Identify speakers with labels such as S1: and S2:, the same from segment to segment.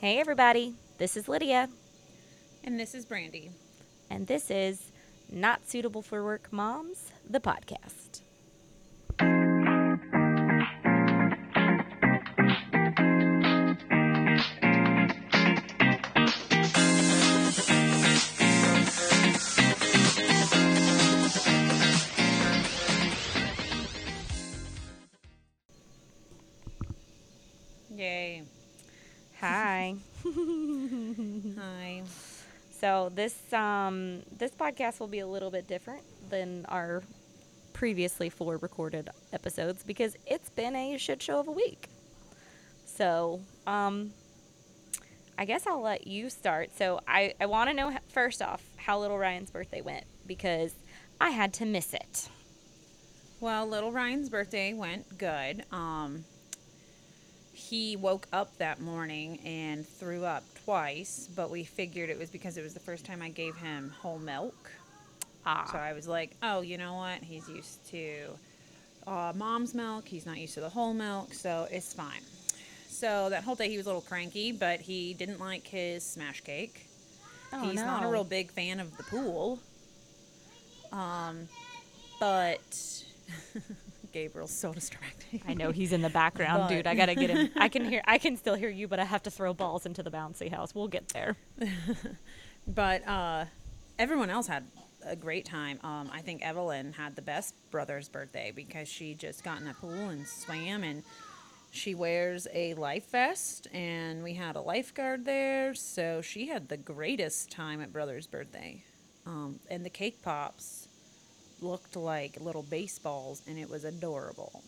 S1: Hey, everybody. This is Lydia,
S2: And this is Brandy.
S1: and this is Not Suitable for Work Moms, the podcast. Um this podcast will be a little bit different than our previously four recorded episodes because it's been a shit show of a week. So um I guess I'll let you start. So I, I want to know first off how little Ryan's birthday went because I had to miss it.
S2: Well, little Ryan's birthday went good. Um, he woke up that morning and threw up twice, but we figured it was because it was the first time I gave him whole milk.
S1: Ah.
S2: So I was like, oh, you know what? He's used to uh, mom's milk. He's not used to the whole milk, so it's fine. So that whole day he was a little cranky, but he didn't like his smash cake.
S1: Oh,
S2: He's not a real big fan of the pool. Um, but Gabriel's so distracting.
S1: I know he's in the background, dude. I gotta get him. I can hear. I can still hear you, but I have to throw balls into the bouncy house. We'll get there.
S2: But uh, everyone else had a great time. Um, I think Evelyn had the best brother's birthday because she just got in the pool and swam, and she wears a life vest, and we had a lifeguard there, so she had the greatest time at brother's birthday. Um, and the cake pops looked like little baseballs, and it was adorable.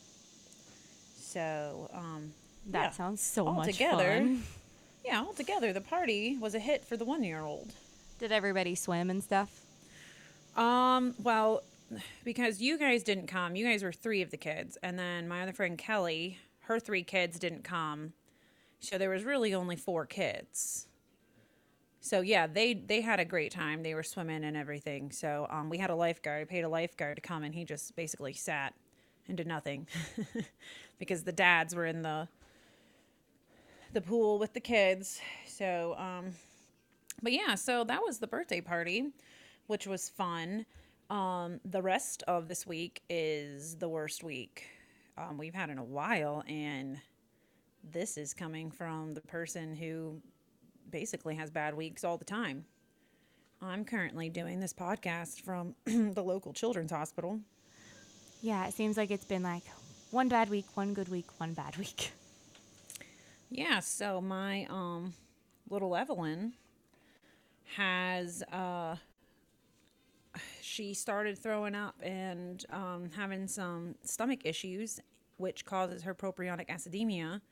S2: So um,
S1: That
S2: yeah,
S1: sounds so
S2: all
S1: much
S2: together.
S1: fun.
S2: Yeah, altogether the party was a hit for the one-year-old.
S1: Did everybody swim and stuff?
S2: Um, well, because you guys didn't come, you guys were three of the kids, and then my other friend Kelly, her three kids didn't come, so there was really only four kids. So yeah, they they had a great time. They were swimming and everything. So um, we had a lifeguard. I paid a lifeguard to come, and he just basically sat and did nothing because the dads were in the the pool with the kids. So um, but yeah, so that was the birthday party, which was fun. Um, the rest of this week is the worst week um, we've had in a while, and this is coming from the person who basically has bad weeks all the time. I'm currently doing this podcast from the local children's hospital.
S1: Yeah, it seems like it's been like one bad week, one good week, one bad week.
S2: Yeah, so my um little Evelyn has uh she started throwing up and um, having some stomach issues, which causes her propionic acidemia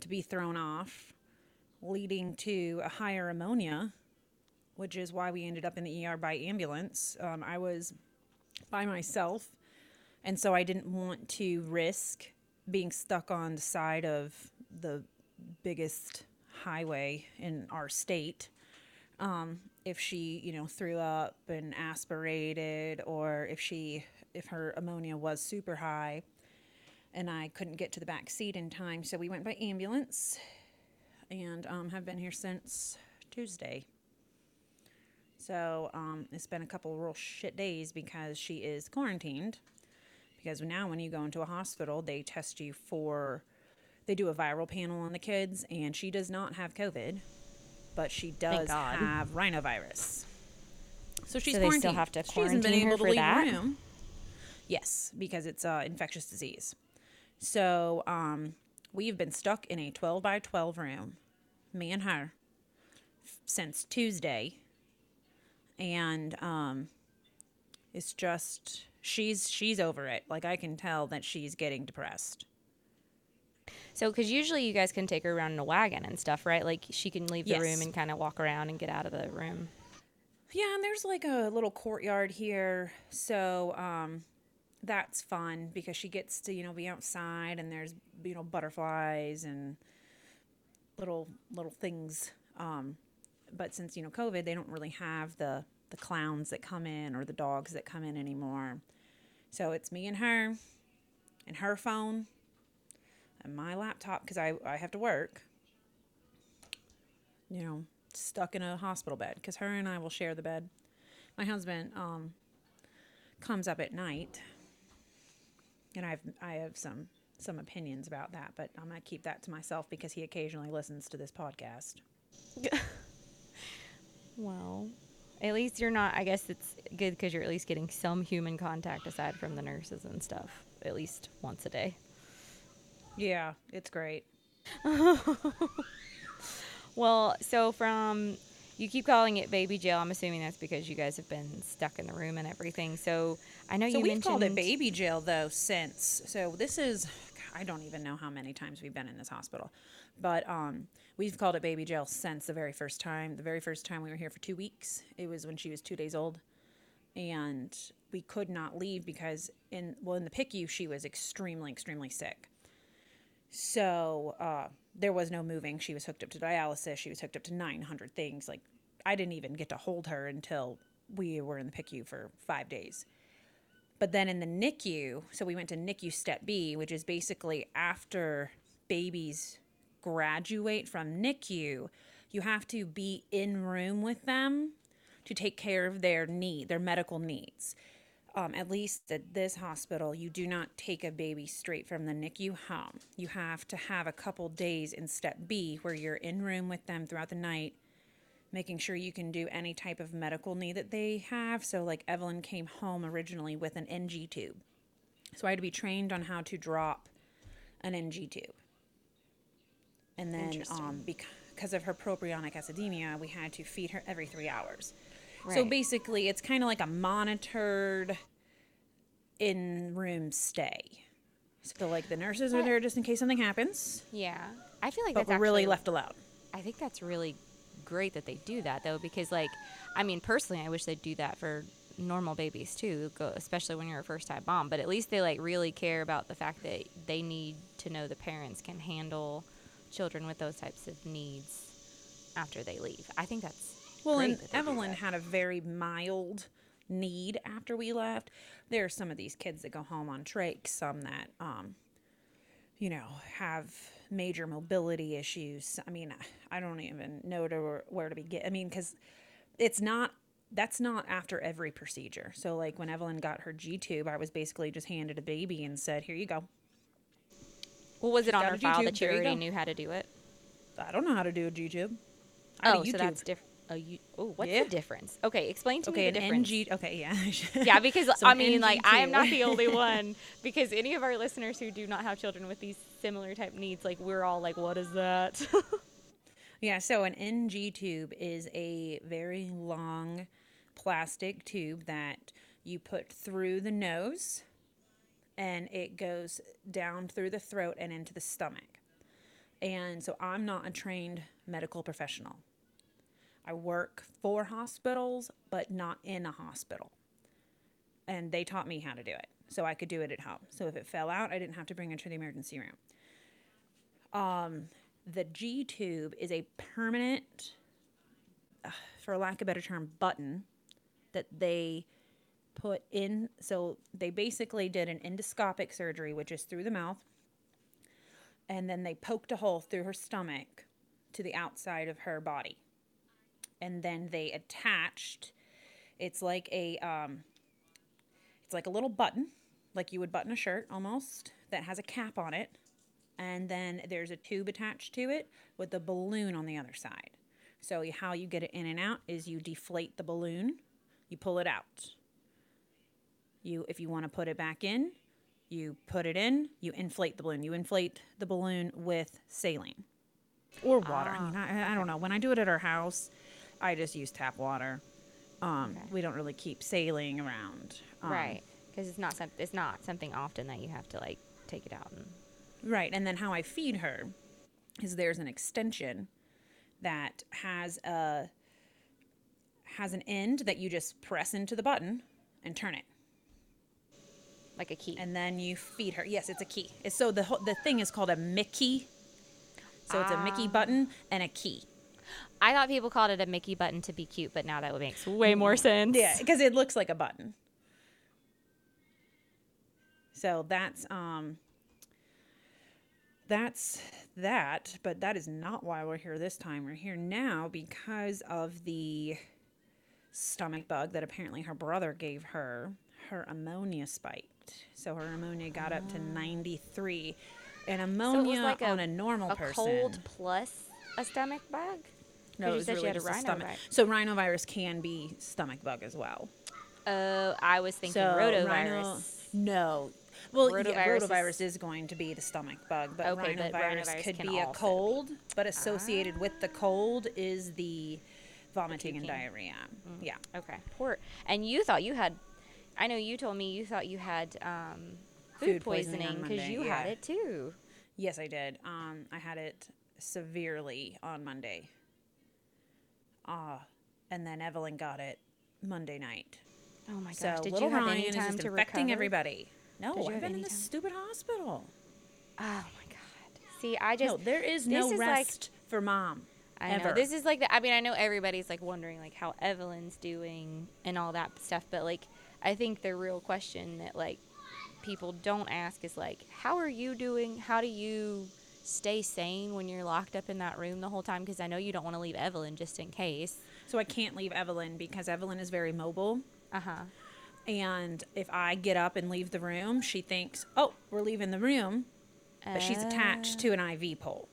S2: to be thrown off, leading to a higher ammonia, which is why we ended up in the ER by ambulance. Um, I was by myself, and so I didn't want to risk being stuck on the side of the biggest highway in our state um, if she you know threw up and aspirated or if she if her ammonia was super high and i couldn't get to the back seat in time so we went by ambulance and um, have been here since tuesday. So um, it's been a couple of real shit days because she is quarantined. Because now when you go into a hospital they test you for they do a viral panel on the kids and she does not have covid but she does have rhinovirus. So she's
S1: So they still have to
S2: she hasn't been
S1: quarantine her
S2: able to
S1: for
S2: leave
S1: that?
S2: the room. Yes because it's uh, infectious disease. So um, we've been stuck in a 12 by 12 room me and her since tuesday and um, it's just she's she's over it like i can tell that she's getting depressed
S1: So, because usually you guys can take her around in a wagon and stuff, right? Like she can leave the
S2: Yes.
S1: room and kind of walk around and get out of the room.
S2: Yeah, and there's like a little courtyard here, so um, that's fun because she gets to you know be outside and there's you know butterflies and little little things. Um, but since you know COVID, they don't really have the the clowns that come in or the dogs that come in anymore. So it's me and her, and her phone, and my laptop because I I have to work. you know, stuck in a hospital bed because her and I will share the bed. My husband um, comes up at night, and I've I have some some opinions about that, but I'm gonna keep that to myself because he occasionally listens to this podcast.
S1: Well, at least you're not. I guess it's good because you're at least getting some human contact aside from the nurses and stuff, at least once a day.
S2: Yeah, it's great.
S1: Well, so from you keep calling it baby jail. I'm assuming that's because you guys have been stuck in the room and everything. So I know
S2: So
S1: you
S2: we've
S1: mentioned
S2: called it baby jail though since. So this is I don't even know how many times we've been in this hospital, but um, we've called it baby jail since the very first time. The very first time we were here for two weeks, it was when she was two days old, and we could not leave because in well in the PICU she was extremely extremely sick. So uh, there was no moving. She was hooked up to dialysis. She was hooked up to 900 things. Like I didn't even get to hold her until we were in the PICU for five days. But then in the NICU, so we went to NICU Step B, which is basically after babies graduate from NICU, you have to be in room with them to take care of their need, their medical needs. Um, at least at this hospital, you do not take a baby straight from the NICU home. You have to have a couple days in Step B where you're in room with them throughout the night, making sure you can do any type of medical need that they have. So, like Evelyn came home originally with an NG tube. So, I had to be trained on how to drop an NG tube. And then, um, because of her propionic acidemia, we had to feed her every three hours. So, basically, it's kind of like a monitored in room stay. So, like, the nurses are there just in case something happens,
S1: Yeah, I feel like
S2: but
S1: that's
S2: we're really left alone.
S1: I think that's really great that they do that though, because like, I mean, personally, I wish they'd do that for normal babies too, go, especially when you're a first time mom. But at least they like really care about the fact that they need to know the parents can handle children with those types of needs after they leave. I think that's
S2: Well, and
S1: that they do
S2: Evelyn had a very mild need after we left. There are some of these kids that go home on trach, some that, um, you know, have major mobility issues. I mean, I don't even know to where to begin. I mean, because it's not. That's not after every procedure. So, like when Evelyn got her G tube, I was basically just handed a baby and said, "Here you go."
S1: Well, was it on her file that you already knew how to do it?
S2: I don't know how to do a G tube.
S1: Oh, so that's different. Oh. Oh, what's
S2: Yeah.
S1: the difference? Okay, explain to
S2: Okay,
S1: me the difference.
S2: NG. Okay, yeah.
S1: Yeah, because
S2: So
S1: I
S2: an
S1: mean, like, I am not the only one. Because any of our listeners who do not have children with these similar type needs, like, we're all like, what is that?
S2: Yeah, so an NG tube is a very long plastic tube that you put through the nose and it goes down through the throat and into the stomach. And so I'm not a trained medical professional. I work for hospitals, but not in a hospital. And they taught me how to do it. So I could do it at home. So if it fell out, I didn't have to bring it to the emergency room the G tube is a permanent, uh, for lack of a better term, button that they put in. So they basically did an endoscopic surgery, which is through the mouth, and then they poked a hole through her stomach to the outside of her body, and then they attached. It's like a um, it's like a little button, like you would button a shirt almost, that has a cap on it and then there's a tube attached to it with a balloon on the other side. So how you get it in and out is you deflate the balloon, you pull it out. You if you want to put it back in, you put it in, you inflate the balloon. You inflate the balloon with saline or water. I mean, I, I don't know. When I do it at our house, I just use tap water. Um, We don't really keep saline around. Um,
S1: right. Because it's not some, it's not something often that you have to like take it out and.
S2: Right. And then how I feed her is there's an extension that has a has an end that you just press into the button and turn it.
S1: Like a key.
S2: And then you feed her. Yes, it's a key. So the whole, the thing is called a Mickey. So it's a Mickey button and a key.
S1: I thought people called it a Mickey button to be cute, but now that makes way more sense.
S2: Yeah, because it looks like a button. So that's um that's that, but that is not why we're here this time. We're here now because of the stomach bug that apparently her brother gave her. Her ammonia spiked. So her ammonia got up to 93. And
S1: Ah. So it
S2: ammonia
S1: was like a,
S2: on a normal
S1: a
S2: person.
S1: cold plus a stomach bug.
S2: No,
S1: you
S2: it was
S1: said she
S2: really
S1: had a
S2: just a
S1: rhino
S2: stomach. So rhinovirus can be stomach bug as well.
S1: Oh, I was thinking
S2: So
S1: rotavirus.
S2: rhino- no. Well, rotavirus, yeah,
S1: Rotavirus is-
S2: rotavirus is going to be the stomach bug, but
S1: Okay,
S2: rhinovirus,
S1: but rhinovirus
S2: could
S1: can
S2: be a
S1: also
S2: cold, but associated with the cold is the vomiting and
S1: puking.
S2: Diarrhea. Yeah.
S1: Okay. Poor. And you thought you had. I know you told me you thought you had um, food,
S2: Food poisoning on
S1: poisoning because
S2: Monday,
S1: you had
S2: yeah.
S1: it too.
S2: Yes, I did. Um, I had it severely on Monday. Uh, and then Evelyn got it Monday night.
S1: Oh my
S2: So
S1: gosh! Did
S2: little
S1: you have
S2: Ryan
S1: any
S2: is
S1: time
S2: just
S1: to
S2: infecting
S1: recover?
S2: everybody. No, I've been in this stupid hospital.
S1: Oh my god! See, I just
S2: no, there is
S1: this
S2: no
S1: is like-
S2: rest for mom.
S1: I
S2: ever.
S1: know this is like the, I mean I know everybody's like wondering like how Evelyn's doing and all that stuff, but like I think the real question that like people don't ask is like how are you doing? How do you stay sane when you're locked up in that room the whole time? Because I know you don't want to leave Evelyn just in case.
S2: So I can't leave Evelyn because Evelyn is very mobile.
S1: Uh huh.
S2: And if I get up and leave the room, she thinks, oh, we're leaving the room. But she's attached to an IV pole.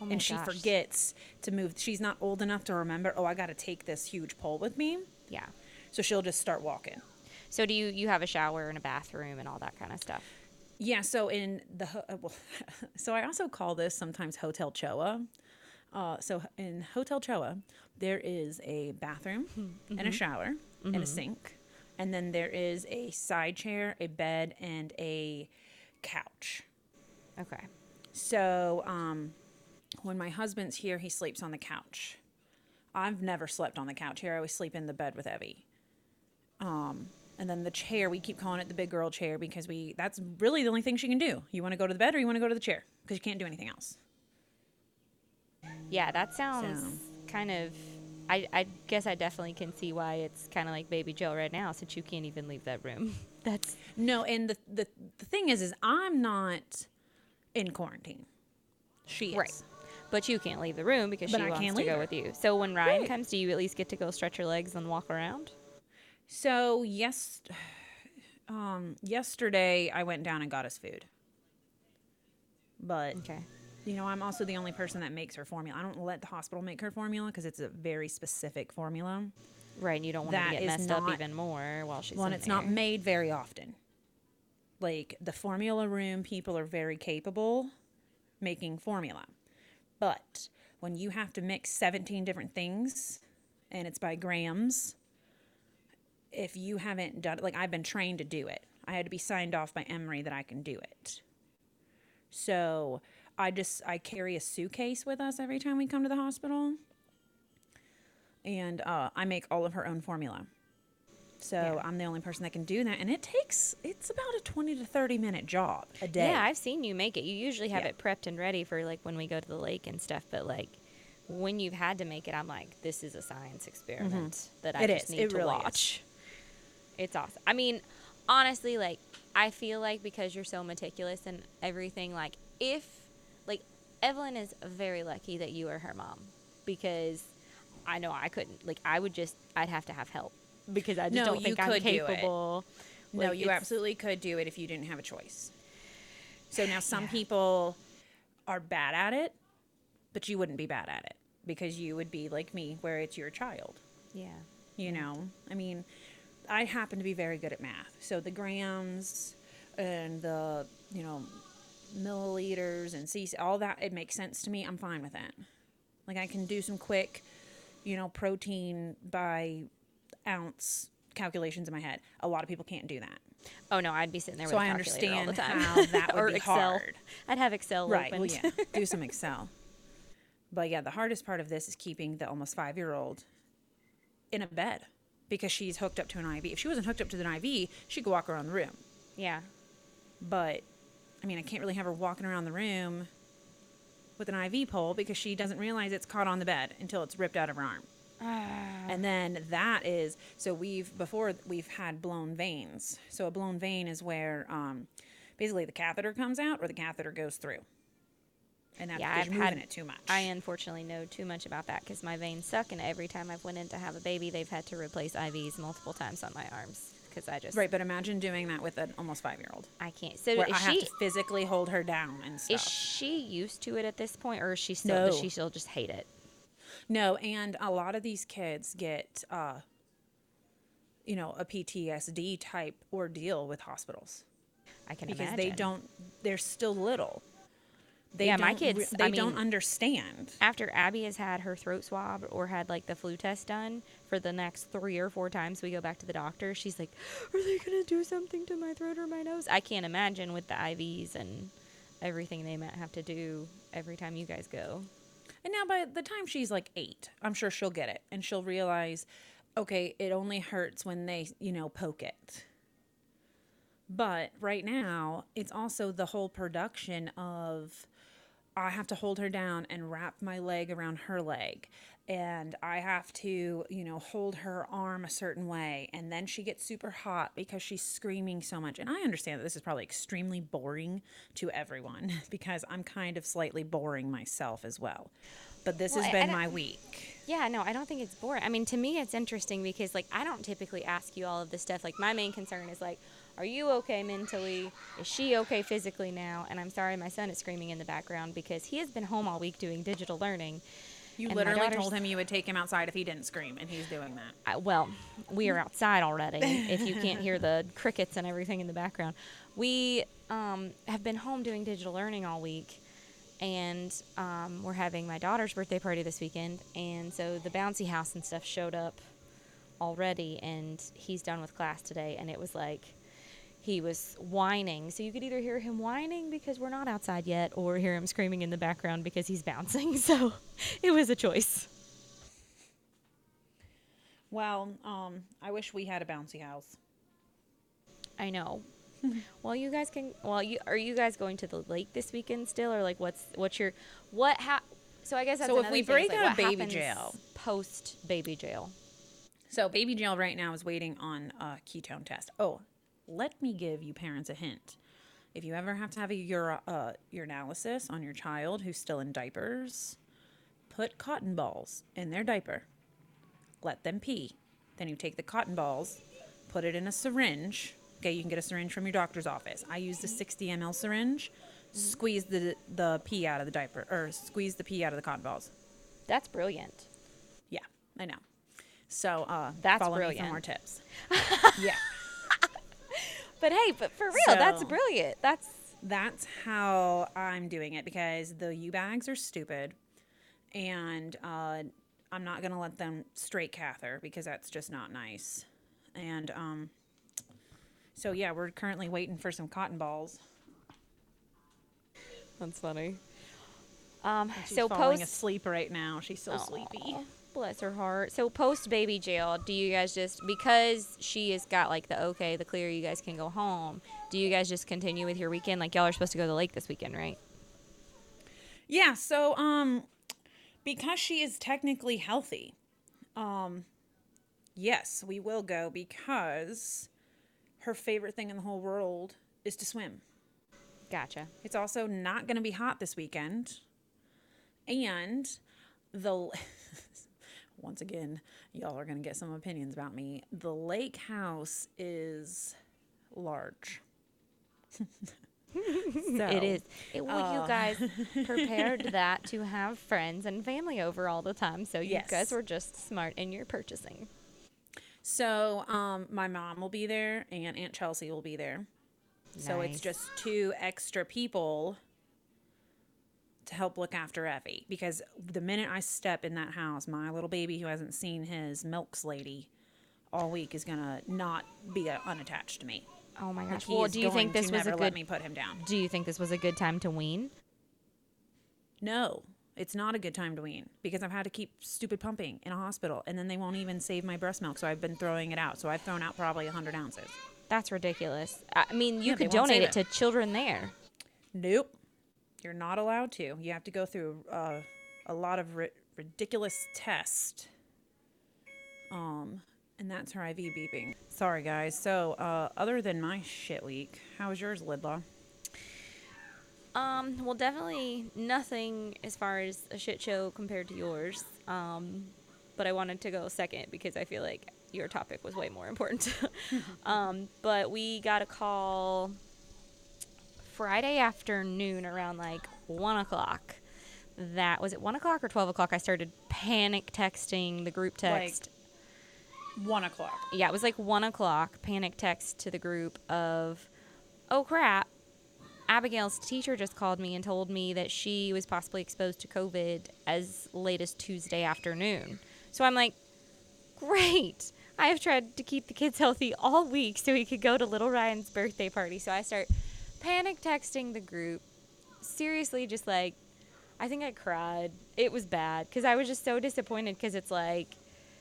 S1: Oh
S2: and she
S1: gosh.
S2: forgets to move. She's not old enough to remember, oh, I got to take this huge pole with me.
S1: Yeah.
S2: So she'll just start walking.
S1: So do you you have a shower and a bathroom and all that kind of stuff?
S2: Yeah, so in the ho- uh, well, so I also call this sometimes Hotel Choa. Uh, so in Hotel Choa, there is a bathroom and a shower and a sink, and then there is a side chair, a bed, and a couch.
S1: Okay.
S2: So um, when my husband's here, he sleeps on the couch. I've never slept on the couch here. I always sleep in the bed with Evie. Um, and then the chair, we keep calling it the big girl chair because we that's really the only thing she can do. You want to go to the bed or you want to go to the chair because you can't do anything else.
S1: Yeah, that sounds
S2: So-
S1: kind of. I, I guess I definitely can see why it's kind of like Baby Jill right now, since you can't even leave that room. That's
S2: No, and the the, the thing is, is I'm not in quarantine. She is.
S1: Right. but you can't leave the room because
S2: But
S1: she
S2: I
S1: wants
S2: can't
S1: to go
S2: her.
S1: with you. So when Ryan
S2: Right.
S1: comes, do you at least get to go stretch your legs and walk around?
S2: So yes, um, yesterday I went down and got us food. But
S1: Okay.
S2: You know, I'm also the only person that makes her formula. I don't let the hospital make her formula because it's a very specific formula.
S1: Right, and you don't want to get messed up even more while she's
S2: One,
S1: in
S2: it's not made very often. Like the formula room, people are very capable making formula. But when you have to mix 17 different things and it's by grams, if you haven't done it, like I've been trained to do it. I had to be signed off by Emory that I can do it. So I just I carry a suitcase with us every time we come to the hospital. And uh, I make all of her own formula. So
S1: Yeah.
S2: I'm the only person that can do that. And it takes it's about a 20 to 30 minute job a day.
S1: Yeah, I've seen you make it. You usually have
S2: Yeah.
S1: it prepped and ready for like when we go to the lake and stuff. But like when you've had to make it, I'm like, this is a science experiment that I
S2: Mm-hmm. It
S1: just
S2: is.
S1: need
S2: It
S1: to
S2: really is.
S1: It's awesome. I mean, honestly, like I feel like because you're so meticulous and everything, like if like Evelyn is very lucky that you are her mom because I know I couldn't. Like I would just, I'd have to have help because I just
S2: No,
S1: don't think I'm
S2: could do it.
S1: capable.
S2: No, you absolutely could do it if you didn't have a choice. So now some
S1: Yeah.
S2: people are bad at it, but you wouldn't be bad at it because you would be like me, where it's your child.
S1: Yeah.
S2: You know, I mean, I happen to be very good at math. So the grams and the, you know, milliliters and cc, all that, it makes sense to me. I'm fine with it. Like I can do some quick, you know, protein by ounce calculations in my head. A lot of people can't do that.
S1: Oh no, I'd be sitting there
S2: So
S1: with
S2: I
S1: calculator all the
S2: understand
S1: time.
S2: how that would
S1: or
S2: be
S1: Excel.
S2: hard.
S1: I'd have Excel
S2: Right. Well, yeah. Do some Excel. But yeah, the hardest part of this is keeping the almost five year old in a bed because she's hooked up to an IV. If she wasn't hooked up to an IV, she could walk around the room.
S1: yeah.
S2: But I mean, I can't really have her walking around the room with an IV pole because she doesn't realize it's caught on the bed until it's ripped out of her arm. And then that is so we've before we've had blown veins. So a blown vein is where um, basically the catheter comes out or the catheter goes through. And that's
S1: Yeah, I've
S2: moving
S1: had-
S2: it too much.
S1: I unfortunately know too much about that because my veins suck, and every time I've went in to have a baby, they've had to replace IVs multiple times on my arms because I just
S2: right, but imagine doing that with an almost five year old,
S1: I can't. So
S2: where I
S1: she
S2: have to physically hold her down and stuff.
S1: is she used to it at this point, or is she still does she still just hate it?
S2: No, and a lot of these kids get, uh, you know, a PTSD type ordeal with hospitals
S1: I can imagine
S2: because
S1: imagine.
S2: they don't. They're still little. They
S1: Yeah, my kids,
S2: They
S1: I
S2: don't understand.
S1: After Abby has had her throat swab or had like the flu test done for the next three or four times we go back to the doctor, she's like, "Are they gonna do something to my throat or my nose?" I can't imagine with the IVs and everything they might have to do every time you guys go.
S2: And now, by the time she's like eight, I'm sure she'll get it and she'll realize, okay, it only hurts when they, you know, poke it. But right now, it's also the whole production of I have to hold her down and wrap my leg around her leg. And I have to, you know, hold her arm a certain way. And then she gets super hot because she's screaming so much. And I understand that this is probably extremely boring to everyone because I'm kind of slightly boring myself as well. But this
S1: Well,
S2: has been my week.
S1: Yeah, no, I don't think it's boring. I mean, to me, it's interesting because, like, I don't typically ask you all of this stuff. Like, my main concern is, like, are you okay mentally? Is she okay physically now? And I'm sorry, my son is screaming in the background because he has been home all week doing digital learning.
S2: You
S1: And
S2: literally told him you would take him outside if he didn't scream, and he's doing that.
S1: I, well, we are outside already. if you can't hear the crickets and everything in the background, we um, have been home doing digital learning all week, and um, we're having my daughter's birthday party this weekend, and so the bouncy house and stuff showed up already, and he's done with class today, and it was like he was whining. So you could either hear him whining because we're not outside yet, or hear him screaming in the background because he's bouncing. So it was a choice.
S2: Well, um, I wish we had a bouncy house.
S1: I know. well, you guys can. Well, you are you guys going to the lake this weekend still, or like what's what's your what? Ha- so I guess that's
S2: So if we break
S1: like,
S2: out of baby jail-
S1: post baby jail.
S2: So baby jail right now is waiting on a ketone test. Oh, let me give you parents a hint. If you ever have to have a ura, uh, urinalysis on your child who's still in diapers, put cotton balls in their diaper. Let them pee. Then you take the cotton balls, put it in a syringe. Okay, you can get a syringe from your doctor's office. I use the 60 ml syringe. Squeeze the the pee out of the diaper, or squeeze the pee out of the cotton balls.
S1: That's brilliant.
S2: Yeah, I know. So uh,
S1: That's
S2: follow me for more tips. yeah,
S1: But hey, but for real, that's brilliant. That's
S2: that's how I'm doing it because the U bags are stupid, and uh, I'm not gonna let them straight cather because that's just not nice. And um, so yeah, we're currently waiting for some cotton balls.
S1: that's funny. Um,
S2: She's
S1: so
S2: falling
S1: post
S2: asleep right now. She's so sleepy.
S1: Bless her heart. So post baby jail, do you guys just because she has got like the okay, the clear, you guys can go home. Do you guys just continue with your weekend? Like y'all are supposed to go to the lake this weekend, right?
S2: Yeah, so um because she is technically healthy, um yes, we will go because her favorite thing in the whole world is to swim.
S1: Gotcha.
S2: It's also not going to be hot this weekend. And the once again, y'all are going to get some opinions about me. The lake house is large. So,
S1: It is. It, well, you
S2: uh,
S1: guys prepared that to have friends and family over all the time, so you
S2: Yes.
S1: guys were just smart in your purchasing.
S2: So, um, my mom will be there and Aunt Chelsea will be there. So it's just two extra people to help look after Evie. Because the minute I step in that house, my little baby who hasn't seen his milks lady all week is gonna not be unattached to me.
S1: Oh my gosh.
S2: he
S1: Well, do you think this was a
S2: never let me put him down?
S1: Do you think this was a good time to wean?
S2: No, it's not a good time to wean because I've had to keep stupid pumping in a hospital, and then they won't even save my breast milk, so I've been throwing it out. So I've thrown out probably hundred ounces.
S1: That's ridiculous. I mean, you
S2: Yeah,
S1: could donate
S2: save
S1: it to children there.
S2: Nope. You're not allowed to. You have to go through uh, a lot of ri- ridiculous tests. Um, and that's her IV beeping. Sorry, guys. So, uh, other than my shit week, how was yours, Lidlaw?
S1: Um, well, definitely nothing as far as a shit show compared to yours. Um, but I wanted to go second because I feel like your topic was way more important. um, but we got a call Friday afternoon around like one o'clock. That was it one o'clock or twelve o'clock. I started panic texting the group text.
S2: One o'clock.
S1: yeah, it was like one o'clock. Panic text to the group of, oh crap, Abigail's teacher just called me and told me that she was possibly exposed to COVID as late as Tuesday afternoon. So I'm like, great. I have tried to keep the kids healthy all week so we could go to little Ryan's birthday party. So I start panic texting the group. Seriously, just like, I think I cried. It was bad because I was just so disappointed because it's like,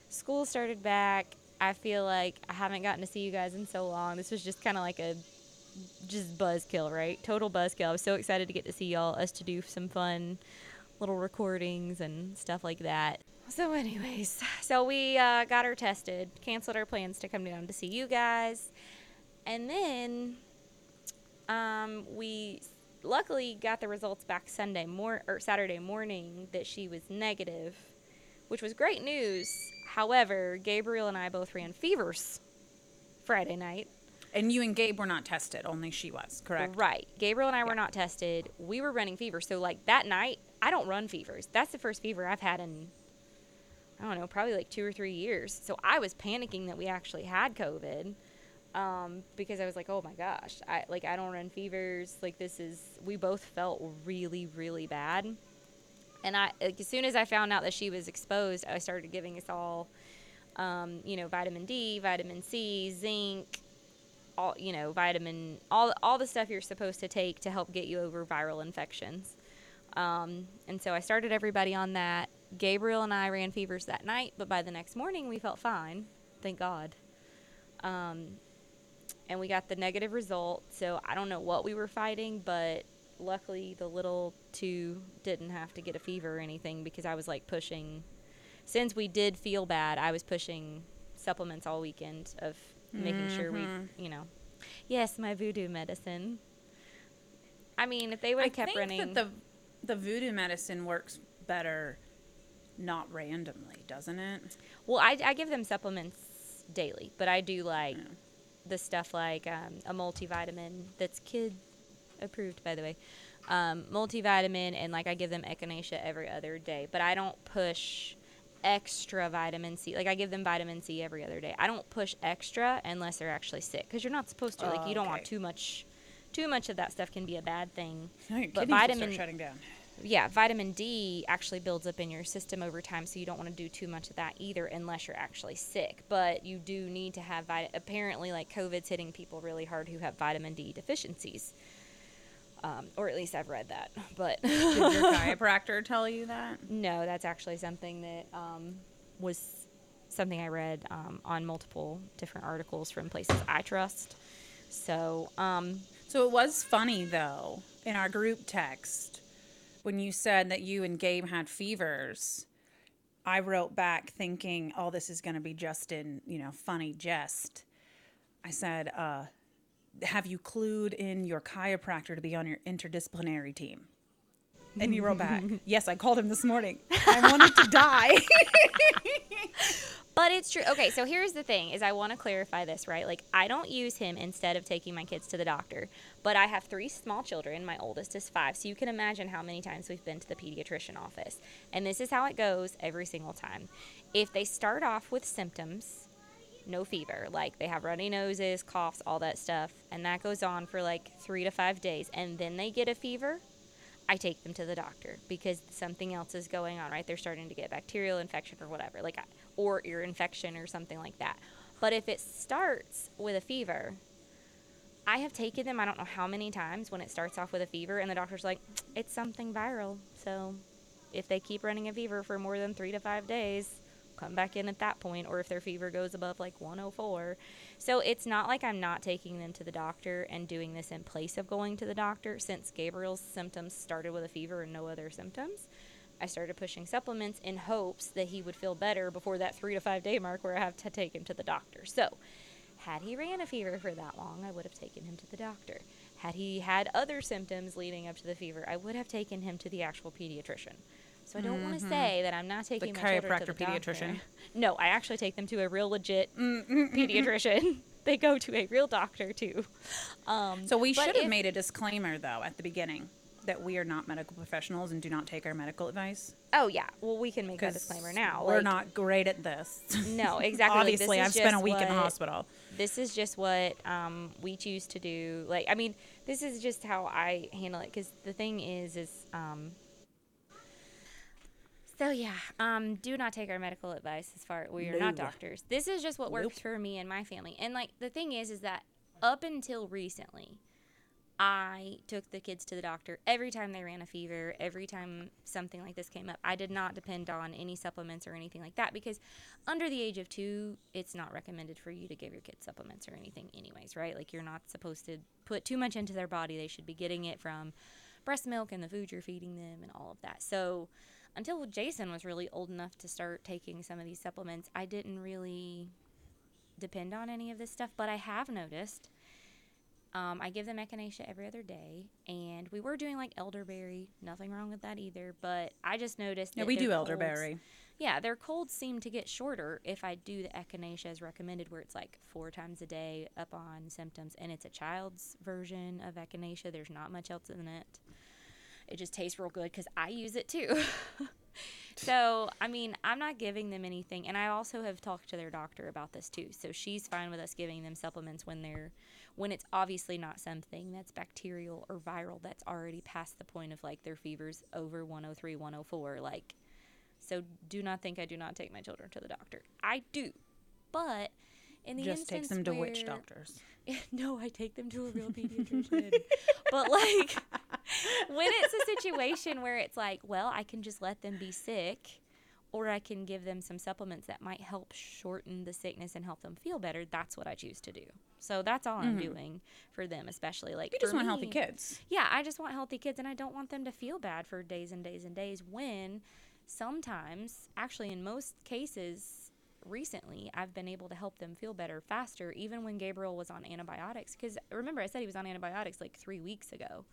S1: school started back. I feel like I haven't gotten to see you guys in so long. This was just kind of like a just buzzkill, right? Total buzzkill. I was so excited to get to see y'all, us to do some fun little recordings and stuff like that. So, anyways, so we uh, got her tested, canceled our plans to come down to see you guys, and then um, we luckily got the results back Sunday mor- or Saturday morning that she was negative, which was great news. However, Gabriel and I both ran fevers Friday night.
S2: And you and Gabe were not tested, only she was, correct?
S1: Right. Gabriel and I were not tested. We were running fever. So, like, that night, I don't run fevers. That's the first fever I've had in, I don't know, probably like two or three years. So, I was panicking that we actually had COVID um, because I was like, oh my gosh, I like, I don't run fevers. Like, this is, we both felt really, really bad. And I, like, as soon as I found out that she was exposed, I started giving us all, um, you know, vitamin D, vitamin C, zinc, all you know vitamin all all the stuff you're supposed to take to help get you over viral infections um, and so i started everybody on that gabriel and i ran fevers that night but by the next morning we felt fine thank god um, and we got the negative result so i don't know what we were fighting but luckily the little two didn't have to get a fever or anything because i was like pushing. Since we did feel bad i was pushing supplements all weekend of making sure we mm-hmm. you know. Yes my voodoo medicine. I mean if they would have kept
S2: think
S1: running.
S2: that the the voodoo medicine works better not randomly, doesn't it?
S1: well I, I give them supplements daily but i do like
S2: Yeah.
S1: The stuff like um, a multivitamin that's kid approved by the way. Um, multivitamin and like i give them echinacea every other day but i don't push extra vitamin c. Like i give them vitamin c every other day. I don't push extra unless they're actually sick because you're not supposed to. Like
S2: Oh,
S1: you don't want too much too much of that stuff can be a bad thing.
S2: No,
S1: But
S2: kidneys will start
S1: vitamin-
S2: shutting down.
S1: Yeah, vitamin D actually builds up in your system over time, so you don't want to do too much of that either unless you're actually sick. But you do need to have vit- apparently like COVID's hitting people really hard who have vitamin D deficiencies. Um, or at least I've read that. But
S2: Did your chiropractor tell you that?
S1: no, that's actually something that um, was something I read um, on multiple different articles from places I trust. So, um,
S2: So it was funny though in our group text when you said that you and Gabe had fevers. I wrote back thinking, "Oh, this is going to be just in you know funny jest." I said, uh, "Have you clued in your chiropractor to be on your interdisciplinary team?" And you wrote back, "Yes, I called him this morning. I wanted to die."
S1: But it's true. Okay, so here's the thing: is I want to clarify this, right? Like, I don't use him instead of taking my kids to the doctor, but I have three small children. My oldest is five, so you can imagine how many times we've been to the pediatrician office. And this is how it goes every single time. If they start off with symptoms, no fever, like they have runny noses, coughs, all that stuff, and that goes on for like three to five days, and then they get a fever, I take them to the doctor because something else is going on, right? They're starting to get bacterial infection or whatever, like or ear infection or something like that. But if it starts with a fever, I have taken them I don't know how many times when it starts off with a fever and the doctor's like, it's something viral. So if they keep running a fever for more than 3 to 5 days, come back in at that point or if their fever goes above like 104. So it's not like I'm not taking them to the doctor and doing this in place of going to the doctor since Gabriel's symptoms started with a fever and no other symptoms. I started pushing supplements in hopes that he would feel better before that 3 to 5 day mark where I have to take him to the doctor. So, had he ran a fever for that long, I would have taken him to the doctor. Had he had other symptoms leading up to the fever, I would have taken him to the actual pediatrician. So I don't want to say that I'm not taking my children to
S2: chiropractor
S1: the doctor.
S2: pediatrician.
S1: No, I actually take them to a real legit pediatrician. they go to a real doctor too. Um,
S2: So we should have made a disclaimer though at the beginning that we are not medical professionals and do not take our medical advice.
S1: Oh yeah, well we can make that
S2: 'cause
S1: disclaimer now.
S2: We're
S1: like-
S2: not great at this.
S1: No, exactly.
S2: Obviously, I've spent a week in the hospital.
S1: This is just what um, we choose to do. Like, I mean, this is just how I handle it. Because the thing is, is um, so yeah, um, do not take our medical advice as far we are not doctors. This is just what works for me and my family. And like the thing is, is that up until recently, I took the kids to the doctor every time they ran a fever, every time something like this came up. I did not depend on any supplements or anything like that because under the age of two, it's not recommended for you to give your kids supplements or anything, anyways, right? Like you're not supposed to put too much into their body. They should be getting it from breast milk and the food you're feeding them and all of that. So until Jason was really old enough to start taking some of these supplements, I didn't really depend on any of this stuff. But I have noticed um, I give them echinacea every other day, and we were doing like elderberry. Nothing wrong with that either. But I just noticed.
S2: Yeah,
S1: that
S2: we do
S1: colds-
S2: elderberry.
S1: Yeah, their colds seem to get shorter if I do the echinacea as recommended, where it's like four times a day up on symptoms, and it's a child's version of echinacea. There's not much else in it. It just tastes real good because I use it too. so, I mean, I'm not giving them anything, and I also have talked to their doctor about this too. So she's fine with us giving them supplements when they're when it's obviously not something that's bacterial or viral that's already past the point of like their fevers over 103, 104. Like, so do not think I do not take my children to the doctor. I do, but in the
S2: Just takes them to witch doctors.
S1: no, I take them to a real pediatrician. but like when it's a situation where it's like, well, I can just let them be sick or I can give them some supplements that might help shorten the sickness and help them feel better, that's what I choose to do. So that's all I'm mm-hmm. doing for them, especially like
S2: You just want healthy kids.
S1: yeah, I just want healthy kids and I don't want them to feel bad for days and days and days when sometimes, actually, in most cases, recently, I've been able to help them feel better faster, even when Gabriel was on antibiotics. Because remember, I said he was on antibiotics like three weeks ago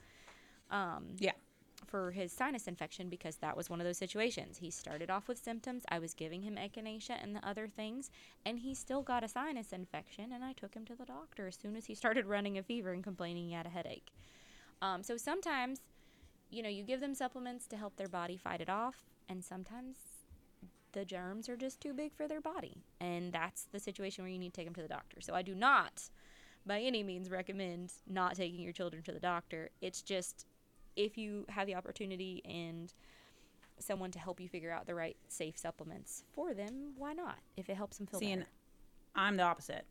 S2: Yeah.
S1: for his sinus infection because that was one of those situations. He started off with symptoms. I was giving him echinacea and the other things, and he still got a sinus infection. And I took him to the doctor as soon as he started running a fever and complaining he had a headache. Um, so sometimes, you know, you give them supplements to help their body fight it off, and sometimes the germs are just too big for their body. And that's the situation where you need to take them to the doctor. So I do not, by any means, recommend not taking your children to the doctor. It's just if you have the opportunity and someone to help you figure out the right safe supplements for them, why not? If it helps them feel
S2: See, and
S1: better.
S2: I'm the opposite.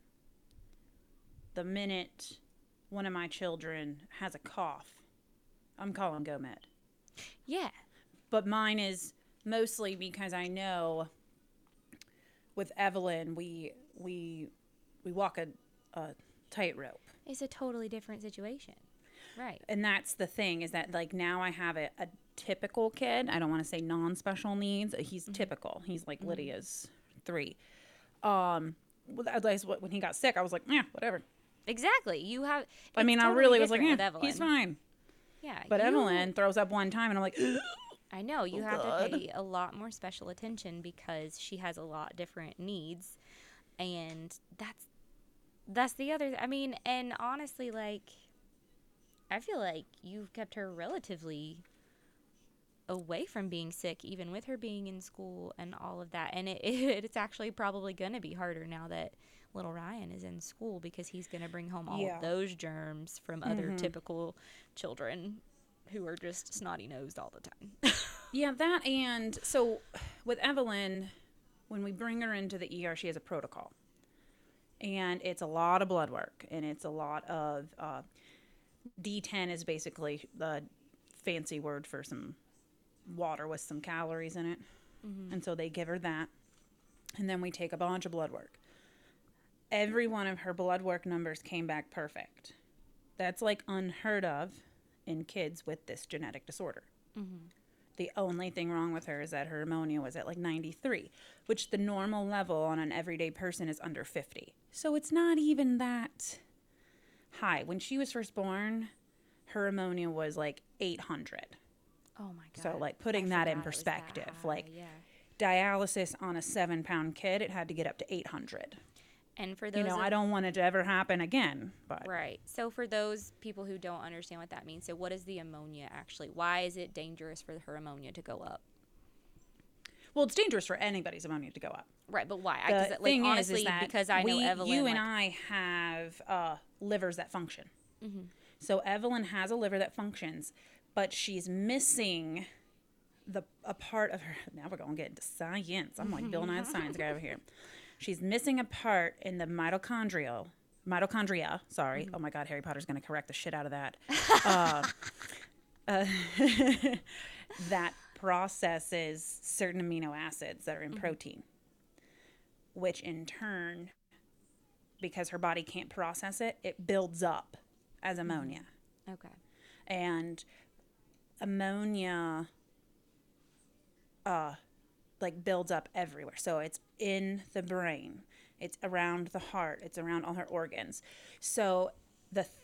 S2: The minute one of my children has a cough, I'm calling GoMed.
S1: Yeah.
S2: But mine is mostly because I know with Evelyn, we we we walk a, a tightrope.
S1: It's a totally different situation. Right.
S2: and that's the thing is that like now I have a, a typical kid. I don't want to say non-special needs. Uh, he's mm-hmm. typical. He's like mm-hmm. Lydia's three. Um, well, at least when he got sick, I was like, yeah, whatever.
S1: Exactly. You have.
S2: I mean, I really was like, yeah, he's fine.
S1: Yeah.
S2: But
S1: you-
S2: Evelyn throws up one time, and I'm like,
S1: I know you
S2: Oh,
S1: have
S2: God.
S1: to pay a lot more special attention because she has a lot different needs, and that's that's the other. I mean, and honestly, like, I feel like you've kept her relatively away from being sick, even with her being in school and all of that. And it, it's actually probably going to be harder now that little Ryan is in school because he's going to bring home all
S2: Yeah.
S1: those germs from other typical children who are just snotty nosed all the time.
S2: yeah, that. And so with Evelyn, when we bring her into the ER, she has a protocol, and it's a lot of blood work, and it's a lot of uh, D10 is basically the fancy word for some water with some calories in it. Mm-hmm. And so they give her that. And then we take a bunch of blood work. Every one of her blood work numbers came back perfect. That's like unheard of in kids with this genetic disorder. Mm-hmm. The only thing wrong with her is that her ammonia was at like 93, which the normal level on an everyday person is under 50. So it's not even that high. When she was first born, her ammonia was like 800.
S1: Oh my god.
S2: So, like, putting that in
S1: forgot it was
S2: perspective,
S1: high,
S2: like-
S1: yeah.
S2: Dialysis on a seven pound kid, it had to get up to 800.
S1: And for those
S2: You know,
S1: of-
S2: I don't want it to ever happen again, but
S1: Right. So for those people who don't understand what that means, so what is the ammonia actually? Why is it dangerous for her ammonia to go up?
S2: Well, it's dangerous for anybody's ammonia to go up.
S1: Right, but why?
S2: The
S1: Because like
S2: thing
S1: honestly,
S2: is, is that
S1: because I know
S2: we,
S1: Evelyn.
S2: you
S1: like,
S2: and I have uh, livers that function.
S1: Mm-hmm.
S2: So Evelyn has a liver that functions, but she's missing the a part of her. Now we're going to get into science. I'm like Bill Nye the Science guy over here. She's missing a part in the mitochondrial mitochondria. Sorry.
S1: Mm-hmm.
S2: Oh my God, Harry Potter's going to correct the shit out of that. uh, uh, that processes certain amino acids that are in mm-hmm. protein, which in turn, because her body can't process it, it builds up as mm-hmm. ammonia.
S1: okay.
S2: And ammonia uh like builds up everywhere. So it's in the brain. It's around the heart. It's around all her organs. So the th-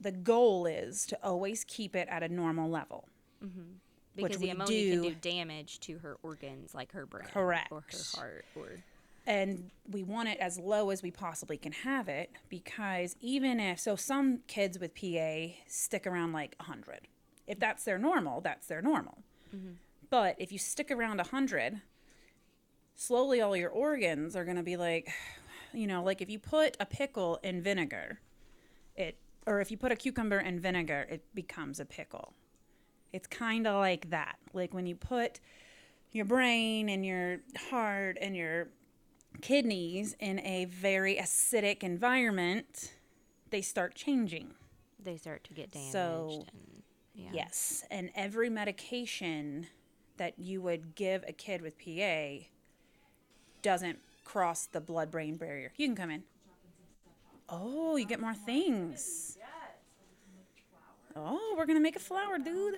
S2: the goal is to always keep it at a normal level.
S1: Mm-hmm.
S2: Because
S1: the ammonia can
S2: do-
S1: do damage to her organs, like her brain,
S2: correct, or
S1: her heart, or
S2: and we want it as low as we possibly can have it because even if so some kids with PA stick around like 100 if that's their normal that's their normal. Mm-hmm. But if you stick around 100 slowly all your organs are going to be like you know like if you put a pickle in vinegar it or if you put a cucumber in vinegar it becomes a pickle it's kind of like that like when you put your brain and your heart and your kidneys in a very acidic environment, they start changing.
S1: they start to get damaged.
S2: So,
S1: and, yeah.
S2: Yes. And every medication that you would give a kid with PA doesn't cross the blood brain barrier. You can come in. Oh, you get more things. Oh, we're going to make a flower, dude.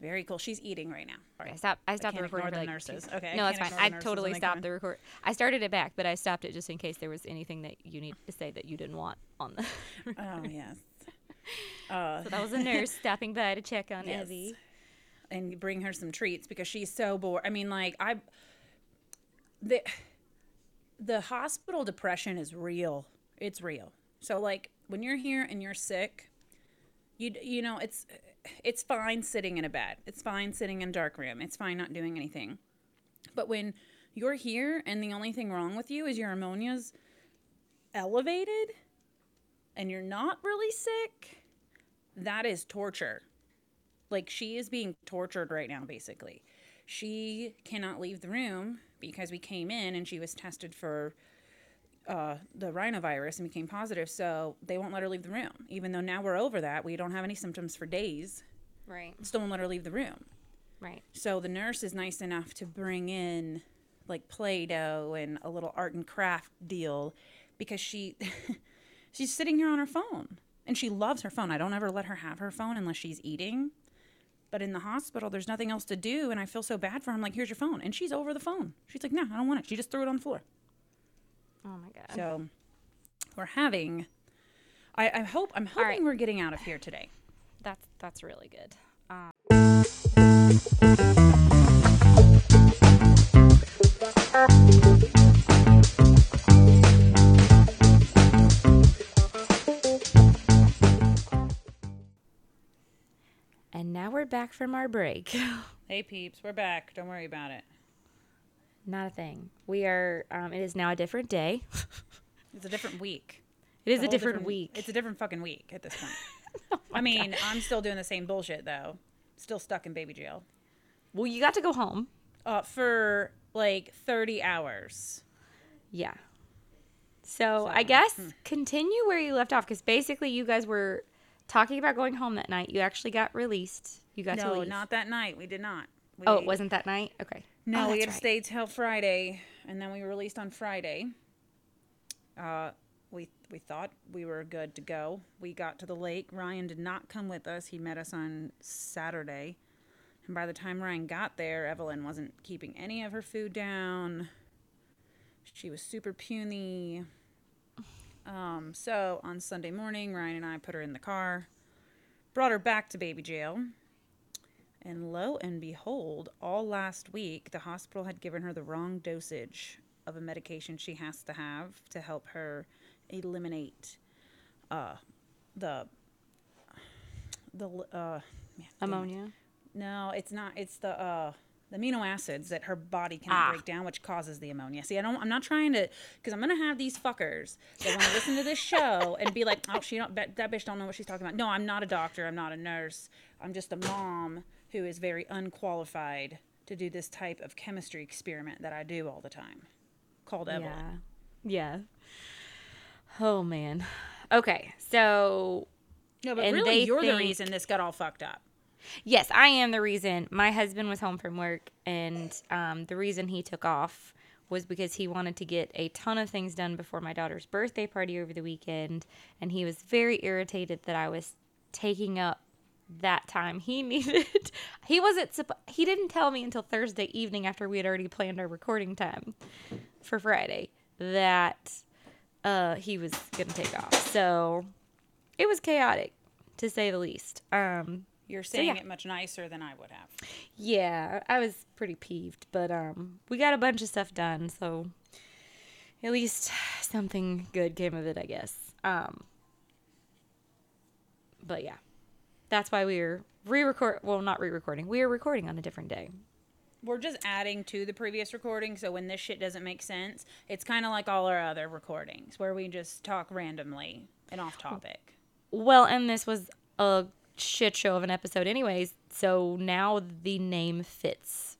S2: Very cool. She's eating right now.
S1: I stopped. I stopped the
S2: can't
S1: recording. for
S2: the
S1: like two-
S2: nurses. Okay,
S1: No,
S2: that's
S1: fine. I totally stopped the record. I started it back, but I stopped it just in case there was anything that you need to say that you didn't want on the.
S2: Oh, yes. Uh,
S1: so that was a nurse stopping by to check on
S2: Yes.
S1: Evie.
S2: and bring her some treats because she's so bored. I mean, like I, the the hospital depression is real. It's real. So like when you're here and you're sick, you you know it's it's fine sitting in a bed. It's fine sitting in a dark room. It's fine not doing anything. But when you're here and the only thing wrong with you is your ammonia's elevated and you're not really sick, that is torture. Like she is being tortured right now, basically. She cannot leave the room because we came in and she was tested for uh, the rhinovirus and became positive. So they won't let her leave the room. Even though now we're over that, we don't have any symptoms for days.
S1: Right.
S2: Still won't let her leave the room.
S1: Right.
S2: So the nurse is nice enough to bring in like Play-Doh and a little art and craft deal because she she's sitting here on her phone and she loves her phone. I don't ever let her have her phone unless she's eating. But in the hospital, there's nothing else to do, and I feel so bad for her. I'm like, "Here's your phone," and she's over the phone. She's like, "No, I don't want it." She just threw it on the floor.
S1: Oh my god.
S2: So we're having. I, I hope I'm hoping
S1: right.
S2: we're getting out of here today.
S1: That's that's really good. Um, and now we're back from our break.
S2: Hey peeps, we're back. Don't worry about it.
S1: Not a thing. We are. Um, it is now a different day.
S2: It's a different week.
S1: It is
S2: a
S1: a
S2: whole
S1: different, week.
S2: It's a different fucking week at this point. I mean, I'm still doing the same bullshit though. Still stuck in baby jail.
S1: well, you got to go home.
S2: Uh, for like 30 hours.
S1: Yeah. So, I
S2: So,
S1: guess continue where you left off because basically you guys were talking about going home that night. You actually got released. You got to leave.
S2: No, not that night. We did not. We,
S1: oh, it wasn't that night. Okay.
S2: No,
S1: Oh,
S2: we had to stay till Friday, and then we were released on Friday. Uh, we we thought we were good to go. We got to the lake. Ryan did not come with us. He met us on Saturday, and by the time Ryan got there, Evelyn wasn't keeping any of her food down. She was super puny. Um, so on Sunday morning, Ryan and I put her in the car, brought her back to baby jail. And lo and behold, all last week, the hospital had given her the wrong dosage of a medication she has to have to help her eliminate uh, the the uh, man, damn it.
S1: Ammonia.
S2: No, it's not. It's the uh, the amino acids that her body can
S1: Ah.
S2: break down, which causes the ammonia. See, I don't. I'm not trying to, because I'm gonna have these fuckers that want to listen to this show and be like, "Oh, she don't. That bitch don't know what she's talking about." No, I'm not a doctor. I'm not a nurse. I'm just a mom who is very unqualified to do this type of chemistry experiment that I do all the time, called Evelyn.
S1: Yeah. Yeah. Oh man. Okay, so
S2: No, but
S1: And
S2: really, you're the reason this got all fucked up.
S1: yes, I am the reason. My husband was home from work, and um, the reason he took off was because he wanted to get a ton of things done before my daughter's birthday party over the weekend, and he was very irritated that I was taking up that time he needed. he wasn't. He didn't tell me until Thursday evening after we had already planned our recording time for Friday that uh, he was gonna take off. So it was chaotic, to say the least. Um,
S2: You're saying
S1: yeah.
S2: it much nicer than I would have.
S1: yeah, I was pretty peeved, but um, we got a bunch of stuff done, so at least something good came of it, I guess. Um, but yeah, that's why we are re-record. Well, not re-recording. We are recording on a different day.
S2: We're just adding to the previous recording, so when this shit doesn't make sense, it's kind of like all our other recordings where we just talk randomly and off topic.
S1: Well, and this was a shit show of an episode, anyways. So now the name fits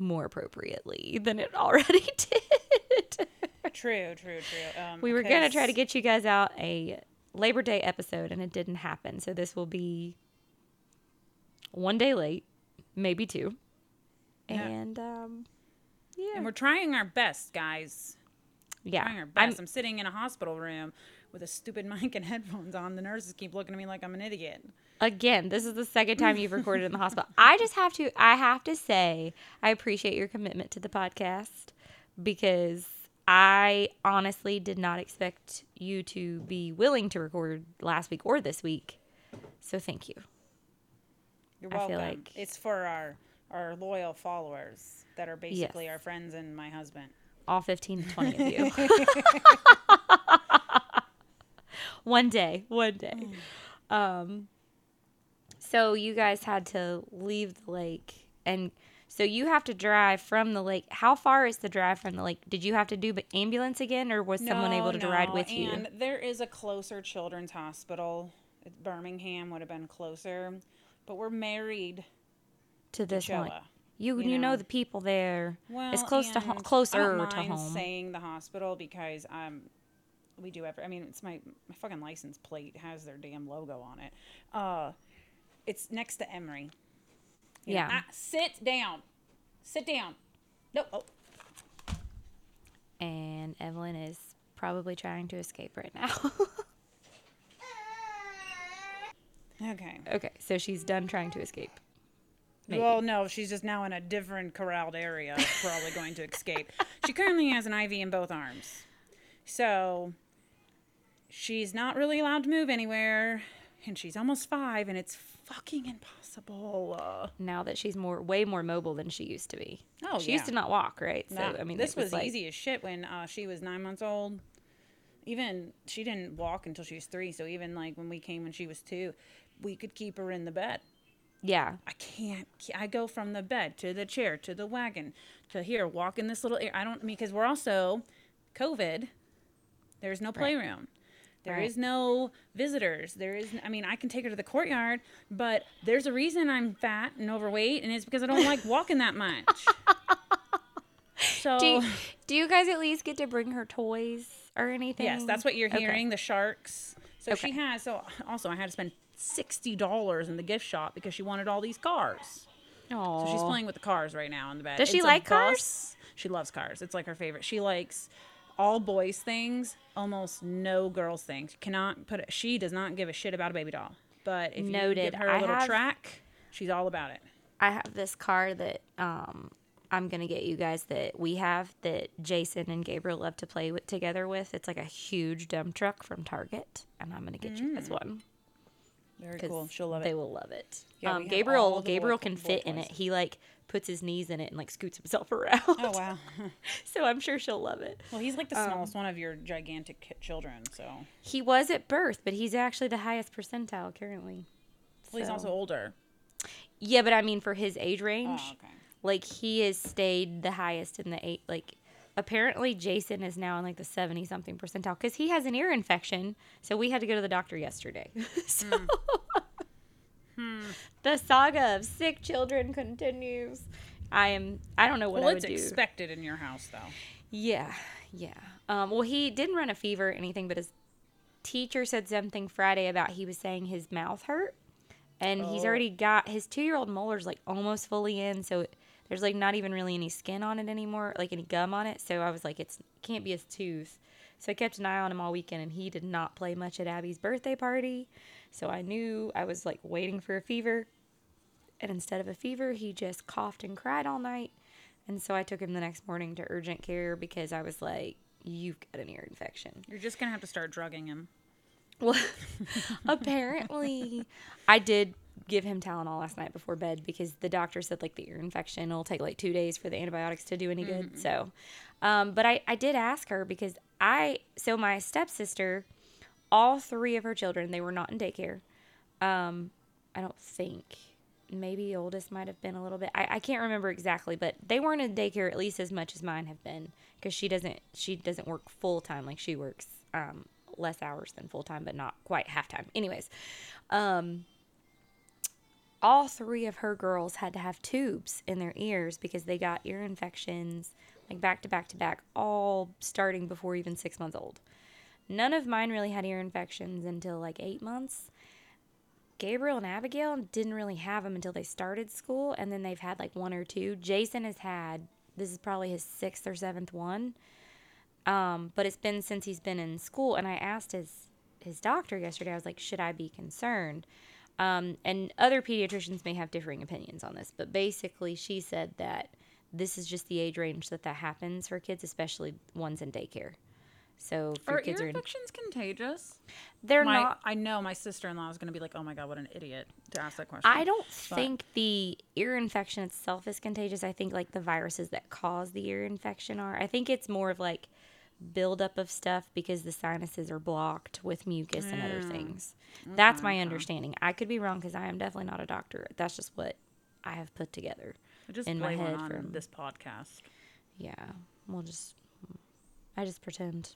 S1: more appropriately than it already did.
S2: True, true, true. Um,
S1: we were gonna try to get you guys out a Labor Day episode, and it didn't happen. So this will be one day late, maybe two.
S2: Yeah.
S1: And um, yeah,
S2: and we're trying our best, guys.
S1: yeah.
S2: Trying our
S1: I'm-
S2: best. I'm, sitting in a hospital room with a stupid mic and headphones on. The nurses keep looking at me like I'm an idiot.
S1: again, this is the second time you've recorded in the hospital. I just have to I have to say I appreciate your commitment to the podcast because I honestly did not expect you to be willing to record last week or this week. So thank you.
S2: You're welcome.
S1: like-
S2: it's for our our loyal followers that are basically
S1: Yes.
S2: our friends and my husband.
S1: All 15 to 20 of you. one day, one day. Um so you guys had to leave the lake and so you have to drive from the lake. How far is the drive from the lake? Did you have to do ambulance again or was someone able to ride
S2: no,
S1: with you?
S2: And there is a closer children's hospital. Birmingham would have been closer, but we're married.
S1: to this one. You
S2: you
S1: you know,
S2: know.
S1: the people there.
S2: Well,
S1: it's close to closer to home.
S2: saying the hospital because um, we do every. I mean, it's my my fucking license plate has their damn logo on it. Uh, it's next to Emory. You know,
S1: Yeah.
S2: ah, sit down. Sit down. No. Oh.
S1: and Evelyn is probably trying to escape right now.
S2: Okay.
S1: okay, so she's done trying to escape. Maybe.
S2: Well, no, she's just now in a different corralled area, probably going to escape. She currently has an IV in both arms. So she's not really allowed to move anywhere. And she's almost five, and it's fucking impossible. Uh,
S1: now that she's more way more mobile than she used to be.
S2: Oh,
S1: she used to not walk, right? So I mean,
S2: this
S1: was,
S2: was,
S1: like,
S2: easy as shit when uh, she was nine months old. Even she didn't walk until she was three. So even like when we came when she was two, we could keep her in the bed.
S1: Yeah,
S2: I can't. I go from the bed to the chair to the wagon to here, walk in this little. I don't mean because we're also COVID. There's no playroom. There is
S1: Right.
S2: no visitors. There is. I mean, I can take her to the courtyard, but there's a reason I'm fat and overweight, and it's because I don't like walking that much. So
S1: Do you, do you guys at least get to bring her toys or anything?
S2: yes, that's what you're
S1: Okay.
S2: hearing. The sharks. So she has. So also, I had to spend sixty dollars in the gift shop because she wanted all these cars. Oh. So she's playing with the cars right now in the bed.
S1: Does she
S2: It's
S1: like cars?
S2: She loves cars. It's like her favorite. She likes all boys things, almost no girls things. Cannot put. it- She does not give a shit about a baby doll. But if you
S1: Noted.
S2: give her a
S1: I
S2: little
S1: have-
S2: track, she's all about it.
S1: I have this car that um I'm gonna get you guys that we have that Jason and Gabriel love to play with together with. It's like a huge dump truck from Target, and I'm gonna get you guys one.
S2: Very cool. She'll love it.
S1: They will love it.
S2: Yeah,
S1: um, Gabriel
S2: boy-
S1: Gabriel can
S2: boy
S1: fit in it. He like puts his knees in it and like scoots himself around.
S2: Oh wow.
S1: so I'm sure she'll love it.
S2: Well, he's like the
S1: Um,
S2: smallest one of your gigantic children, so
S1: He was at birth, but he's actually the highest percentile currently.
S2: Well
S1: he's
S2: also older.
S1: Yeah, but I mean for his age range,
S2: Oh, okay.
S1: like he has stayed the highest in the eight. Like apparently Jason is now in like the seventy something percentile because he has an ear infection. So we had to go to the doctor yesterday. so the saga of sick children continues. I am. I don't know what
S2: Well,
S1: I
S2: it's
S1: would do.
S2: expected in your house, though.
S1: Yeah, yeah. Um, well, he didn't run a fever or anything, but his teacher said something Friday about he was saying his mouth hurt, and he's
S2: Oh.
S1: already got his two-year-old molars like almost fully in, so it, there's like not even really any skin on it anymore, like any gum on it. So I was like, it's can't be his tooth. So I kept an eye on him all weekend, and he did not play much at Abby's birthday party. So I knew I was like waiting for a fever, and instead of a fever, he just coughed and cried all night. And so I took him the next morning to urgent care because I was like, you've got an ear infection.
S2: You're just gonna have to start drugging him.
S1: Well, apparently, I did give him Tylenol last night before bed because the doctor said like the ear infection will take like two days for the antibiotics to do any good. So, um, but I, I did ask her because I, so my stepsister, all three of her children, they were not in daycare. Um, I don't think. Maybe oldest might have been a little bit. I, I can't remember exactly, but they weren't in daycare at least as much as mine have been because she doesn't she doesn't work full time like she works um, less hours than full time, but not quite half time. Anyways, um, all three of her girls had to have tubes in their ears because they got ear infections like back to back to back, all starting before even six months old. None of mine really had ear infections until like eight months. Gabriel and Abigail didn't really have them until they started school, and then they've had like one or two. Jason has had this is probably his sixth or seventh one, um, but it's been since he's been in school. And I asked his his doctor yesterday. I was like, should I be concerned? Um, and other pediatricians may have differing opinions on this, but basically, she said that this is just the age range that that happens for kids, especially ones in daycare. So if
S2: Are
S1: kids
S2: ear
S1: are in,
S2: infections contagious?
S1: they're
S2: my,
S1: not
S2: I know my sister-in-law is going to be like, "Oh my god, what an idiot!" to ask that question.
S1: I don't
S2: But-
S1: think the ear infection itself is contagious. I think like the viruses that cause the ear infection are. I think it's more of like buildup of stuff because the sinuses are blocked with mucus and other things. That's my understanding. I could be wrong because I am definitely not a doctor. That's just what I have put together. In my head from-
S2: this podcast.
S1: Yeah, we'll just. I just pretend.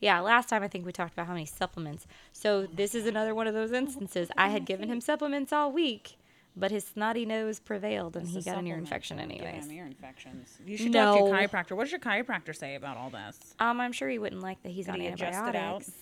S1: Yeah, last time I think we talked about how many supplements. So this is another one of those instances. I had given him supplements all week, but his snotty nose prevailed and he got an ear infection anyways.
S2: him ear infections. You should talk to your chiropractor. What does your chiropractor say about all this?
S1: Um, I'm sure he wouldn't like that he's
S2: Did
S1: on
S2: he adjust it out?
S1: antibiotics.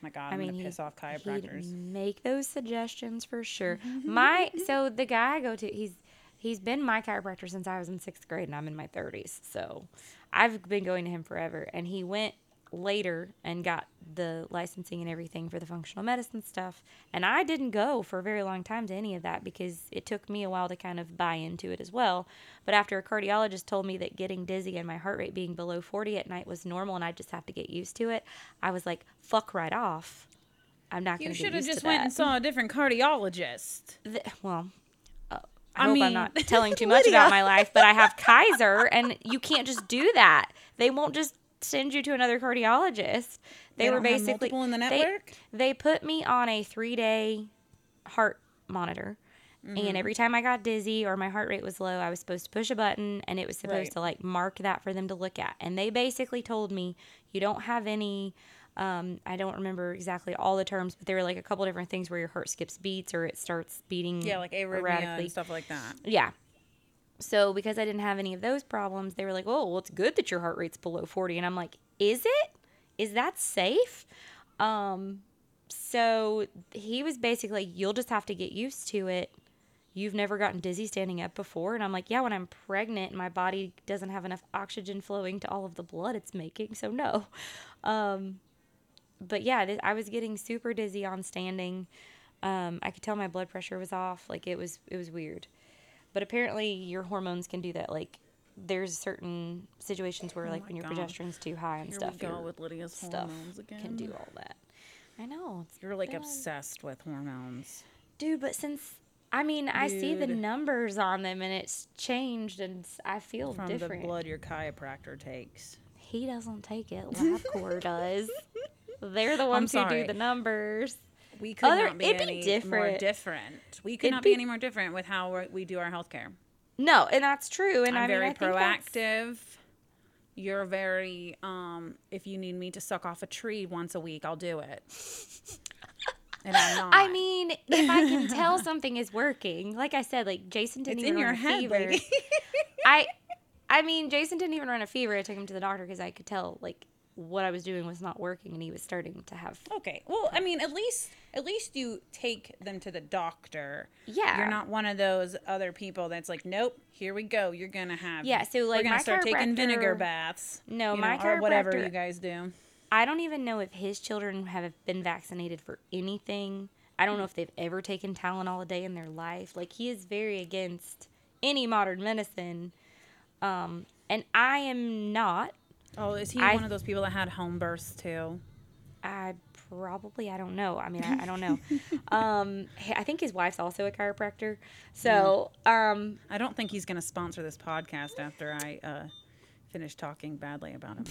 S2: My God,
S1: I
S2: I'm
S1: mean,
S2: gonna piss off chiropractors.
S1: make those suggestions for sure. My so the guy I go to, he's he's been my chiropractor since I was in sixth grade, and I'm in my 30s. So I've been going to him forever. And he went later and got the licensing and everything for the functional medicine stuff. And I didn't go for a very long time to any of that because it took me a while to kind of buy into it as well. But after a cardiologist told me that getting dizzy and my heart rate being below 40 at night was normal and I just have to get used to it, I was like, fuck right off. I'm not
S2: You
S1: going to
S2: should have just went and saw a different cardiologist.
S1: The- well, uh, I,
S2: I
S1: hope I'm not telling too much about my life, but I have Kaiser, and you can't just do that. They won't just send you to another cardiologist. They,
S2: They
S1: were basically
S2: in the
S1: they-
S2: network?
S1: They, put me on a three day heart monitor.
S2: Mm-hmm.
S1: And every time I got dizzy or my heart rate was low, I was supposed to push a button and it was supposed
S2: Right.
S1: to like mark that for them to look at. And they basically told me, you don't have any, um, I don't remember exactly all the terms, but there were like a couple different things where your heart skips beats or it starts beating
S2: Yeah, like arrhythmia
S1: erratically.
S2: and stuff like that.
S1: Yeah. So because I didn't have any of those problems, they were like, "Oh, well, it's good that your heart rate's below 40." And I'm like, "Is it? Is that safe?" Um so he was basically, "You'll just have to get used to it. You've never gotten dizzy standing up before." And I'm like, "Yeah, when I'm pregnant, my body doesn't have enough oxygen flowing to all of the blood it's making, so no." Um but yeah, th- I was getting super dizzy on standing. Um, I could tell my blood pressure was off. Like it was, it was weird. But apparently, your hormones can do that. Like there's certain situations where,
S2: Oh
S1: like, when your
S2: God.
S1: progesterone's too high and
S2: Here
S1: stuff,
S2: we go
S1: your
S2: with Lydia's
S1: stuff
S2: hormones again.
S1: can do all that. I know,
S2: You're like
S1: bad.
S2: obsessed with hormones.
S1: dude. But since I mean, I see the numbers on them and it's changed, and I feel
S2: From
S1: different.
S2: the blood your chiropractor takes.
S1: He doesn't take it. LabCorp does. They're the ones who do the numbers.
S2: We could
S1: Other-
S2: not be
S1: it'd be
S2: any more
S1: different.
S2: different. We could
S1: It'd
S2: not be,
S1: be-
S2: any more different with how we're- do our healthcare.
S1: No, and that's true. And
S2: I'm
S1: I
S2: very proactive. You're very um if you need me to suck off a tree once a week, I'll do it. and I'm not.
S1: I mean, if I can tell something is working, like I said, like Jason didn't
S2: it's
S1: even
S2: in your
S1: run a
S2: head,
S1: fever.
S2: lady.
S1: I, I mean, Jason didn't even run a fever. I took him to the doctor because I could tell like what I was doing was not working, and he was starting to have.
S2: okay. Well, I mean, at least at least you take them to the doctor.
S1: Yeah.
S2: You're not one of those other people that's like, nope, here we go. You're gonna have
S1: Yeah, so, like we're
S2: gonna
S1: my
S2: start taking vinegar baths.
S1: No,
S2: you
S1: my
S2: know, or whatever you guys do.
S1: I don't even know if his children have been vaccinated for anything. I don't know if they've ever taken Tylenol a day in their life. Like he is very against any modern medicine, um, and I am not.
S2: Oh, is he
S1: I-
S2: one of those people that had home births too?
S1: I probably I don't know. I mean, I, I don't know. um, I think his wife's also a chiropractor. So, um,
S2: I don't think he's gonna sponsor this podcast after I uh, finish talking badly about him.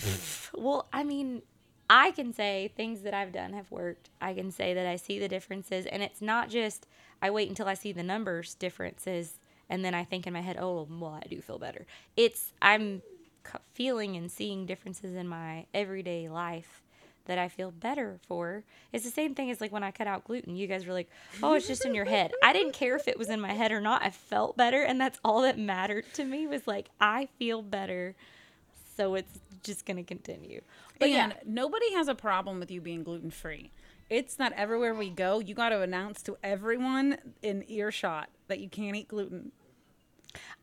S1: well, I mean, I can say things that I've done have worked. I can say that I see the differences, and it's not just I wait until I see the numbers differences, and then I think in my head, oh, well, I do feel better. It's I'm feeling and seeing differences in my everyday life that I feel better for. It's the same thing as like when I cut out gluten. You guys were like, "Oh, it's just in your head." I didn't care if it was in my head or not. I felt better, and that's all that mattered to me was like I feel better. So it's just going to continue. But
S2: and
S1: yeah,
S2: nobody has a problem with you being gluten free. It's not everywhere we go. You got to announce to everyone in earshot that you can't eat gluten.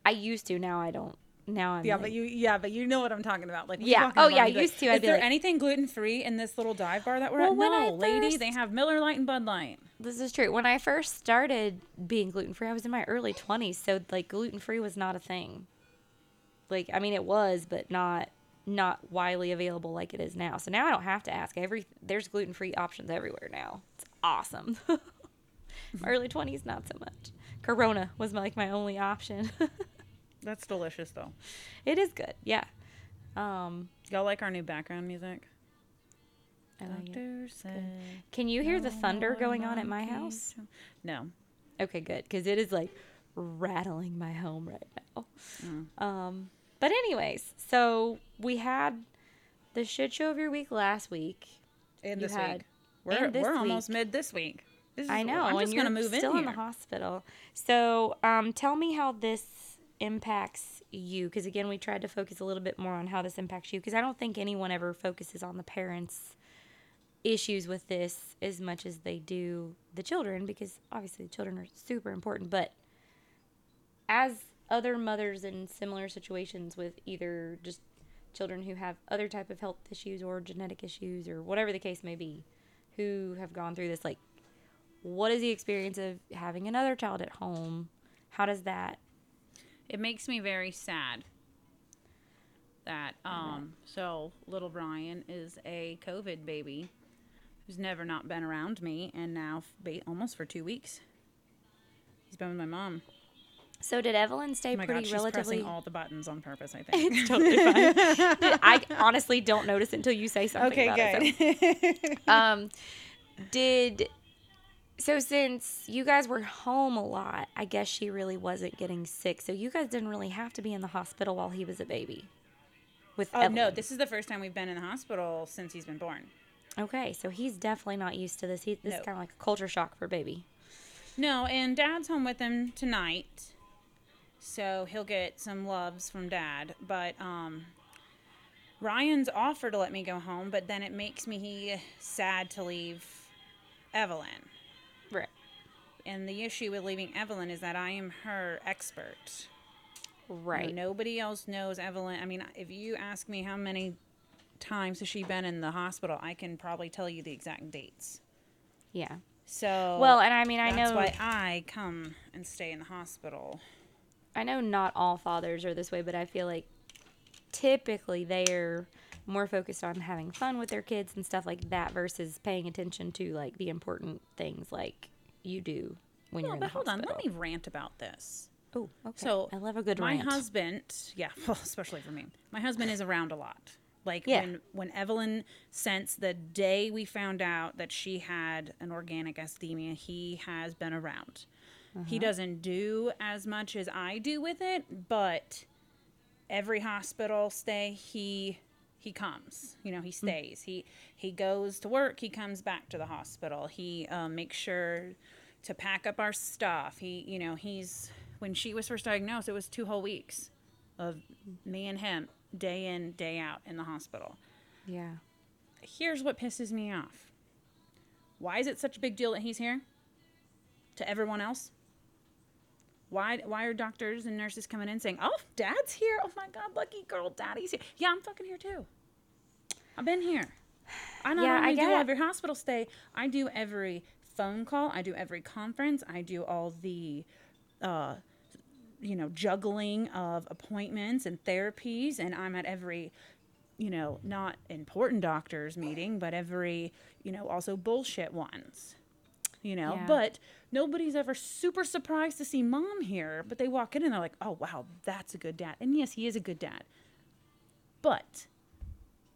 S1: I used to. Now I don't. Now I'm
S2: Yeah,
S1: like,
S2: but you yeah, but you know what I'm talking about. Like
S1: Yeah. Oh, yeah, used to,
S2: Is
S1: I'd be
S2: there
S1: like-
S2: anything gluten free in this little dive bar that we're
S1: Well,
S2: at?
S1: when I
S2: No, lady, they have Miller Lite and Bud Light.
S1: this is true. When I first started being gluten free, I was in my early 20s, so like gluten free was not a thing. Like I mean it was, but not not widely available like it is now. So now I don't have to ask. Every there's gluten free options everywhere now. It's awesome. early 20s not so much. Corona was like my only option.
S2: That's delicious though.
S1: it is good. Yeah. Um
S2: Y'all like our new background music?
S1: I like it.
S2: Said
S1: Can you hear the thunder going on at my house?
S2: No.
S1: Okay, good, because it is like rattling my home right now.
S2: Mm.
S1: Um, but anyways, so we had the shit show of your week last week.
S2: And this
S1: had-
S2: week. We're
S1: this
S2: we're almost mid this week. This is,
S1: I know,
S2: I'm just
S1: you're
S2: gonna move
S1: still
S2: in
S1: in, the hospital. So, um, tell me how this impacts you, because again, we tried to focus a little bit more on how this impacts you, because I don't think anyone ever focuses on the parents' issues with this as much as they do the children, because obviously the children are super important. But as other mothers in similar situations with either just children who have other type of health issues or genetic issues or whatever the case may be who have gone through this like what is the experience of having another child at home how does that
S2: It makes me very sad that um so little Brian is a COVID baby who's never not been around me and now f- almost for 2 weeks. He's been with my mom.
S1: so did evelyn stay
S2: Oh my
S1: pretty
S2: god, she's
S1: relatively
S2: pressing all the buttons on purpose, I think.
S1: it's totally fine i honestly don't notice until you say something about it so- um did so since you guys were home a lot i guess she really wasn't getting sick so you guys didn't really have to be in the hospital while he was a baby with
S2: Oh no, this is the first time we've been in the hospital since he's been born.
S1: okay so he's definitely not used to this he, this
S2: No.
S1: is kind of like a culture shock for baby
S2: No, and dad's home with him tonight. So he'll get some loves from dad, but um Ryan's offered to let me go home, but then it makes me sad to leave Evelyn. And the issue with leaving Evelyn is that I am her expert.
S1: Right
S2: nobody else knows Evelyn. I mean, if you ask me how many times has she been in the hospital, I can probably tell you the exact dates.
S1: yeah
S2: So
S1: well and i mean i
S2: that's
S1: know
S2: why I come and stay in the hospital.
S1: I know not all fathers are this way, but I feel like typically they're more focused on having fun with their kids and stuff like that versus paying attention to like the important things like you do when
S2: No,
S1: you're in
S2: but
S1: the
S2: hold on. Let me rant about this.
S1: Oh, okay.
S2: So
S1: I love a good
S2: my
S1: rant.
S2: husband, yeah, well, especially for me. My husband is around a lot. Like
S1: Yeah.
S2: when when Evelyn since the day we found out that she had an organic acidemia, he has been around.
S1: Uh-huh.
S2: He doesn't do as much as I do with it, but every hospital stay he he comes you know he stays. He he goes to work he comes back to the hospital. He um, makes sure to pack up our stuff. He you know he's when she was first diagnosed it was two whole weeks of me and him day in day out in the hospital.
S1: Yeah.
S2: here's what pisses me off. Why is it such a big deal that he's here? To everyone else why why are doctors and nurses coming in saying oh dad's here. Oh my god lucky girl daddy's here. Yeah i'm fucking here too. I've been here. I not
S1: Yeah, I
S2: only do
S1: get it.
S2: every hospital stay i do every phone call i do every conference i do all the uh you know juggling of appointments and therapies and i'm at every you know not important doctors meeting but every you know also bullshit ones you know?
S1: Yeah.
S2: but nobody's ever super surprised to see mom here but they walk in and they're like oh wow that's a good dad. And yes he is a good dad. But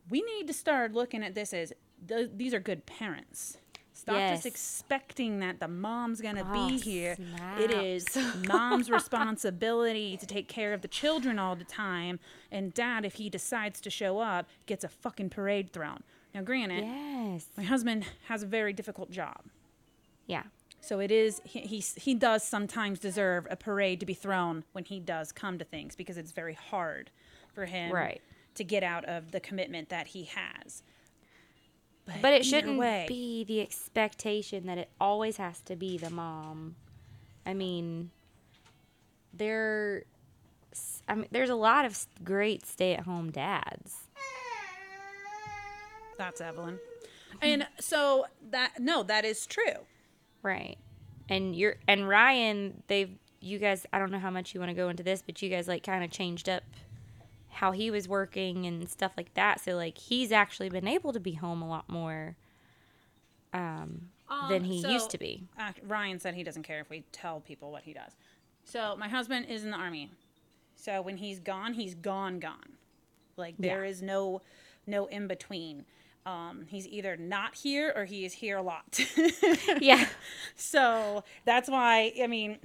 S2: we need to start looking at this as th- these are good parents. Stop
S1: Yes.
S2: just expecting that the mom's gonna
S1: Oh,
S2: be here. It is mom's responsibility to take care of the children all the time and dad if he decides to show up gets a fucking parade thrown. Now granted
S1: Yes.
S2: my husband has a very difficult job
S1: Yeah.
S2: so it is he, he he does sometimes deserve a parade to be thrown when he does come to things because it's very hard for him
S1: Right.
S2: to get out of the commitment that he has.
S1: But it shouldn't
S2: way-
S1: be the expectation that it always has to be the mom. I mean, there, I mean, there's a lot of great stay-at-home dads.
S2: That's Evelyn. And so that no, that is true.
S1: Right. And you're and Ryan, they've you guys I don't know how much you want to go into this, but you guys like kind of changed up how he was working and stuff like that. So like he's actually been able to be home a lot more um, than
S2: Um,
S1: he
S2: so-
S1: used to be.
S2: Uh, Ryan said he doesn't care if we tell people what he does. So my husband is in the army. So when he's gone, he's gone, gone. Like there
S1: Yeah.
S2: is no, no in between. Um, he's either not here or he is here a lot.
S1: yeah.
S2: so that's why I mean,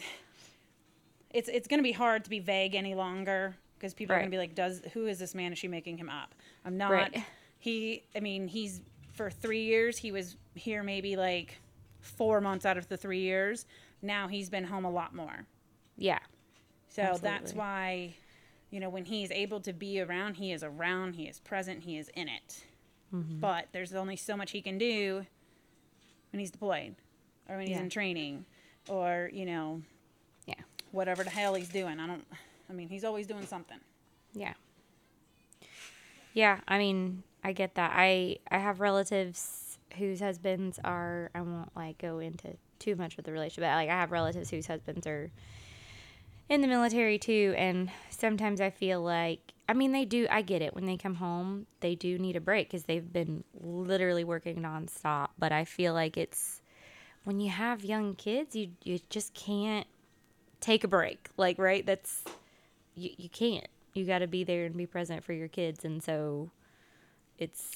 S2: it's it's gonna be hard to be vague any longer because people are gonna be like, "Does who is this man? Is she making him up?" I'm not.
S1: Right.
S2: He, I mean, he's for three years. He was here maybe like four months out of the three years. Now he's been home a lot more.
S1: Yeah.
S2: So that's why, you know, when he's able to be around, he is around, he is present, he is in it.
S1: Mm-hmm.
S2: But there's only so much he can do when he's deployed or when he's
S1: Yeah.
S2: in training or, you know,
S1: Yeah.
S2: whatever the hell he's doing. I don't, I mean, he's always doing something.
S1: Yeah. Yeah, I mean, I get that. I I have relatives whose husbands are I won't like go into too much with the relationship, but like I have relatives whose husbands are in the military too, and sometimes I feel like I mean they do. I get it when they come home, they do need a break because they've been literally working nonstop. But I feel like it's when you have young kids, you you just can't take a break. Like right, that's you, you can't. You got to be there and be present for your kids, and so it's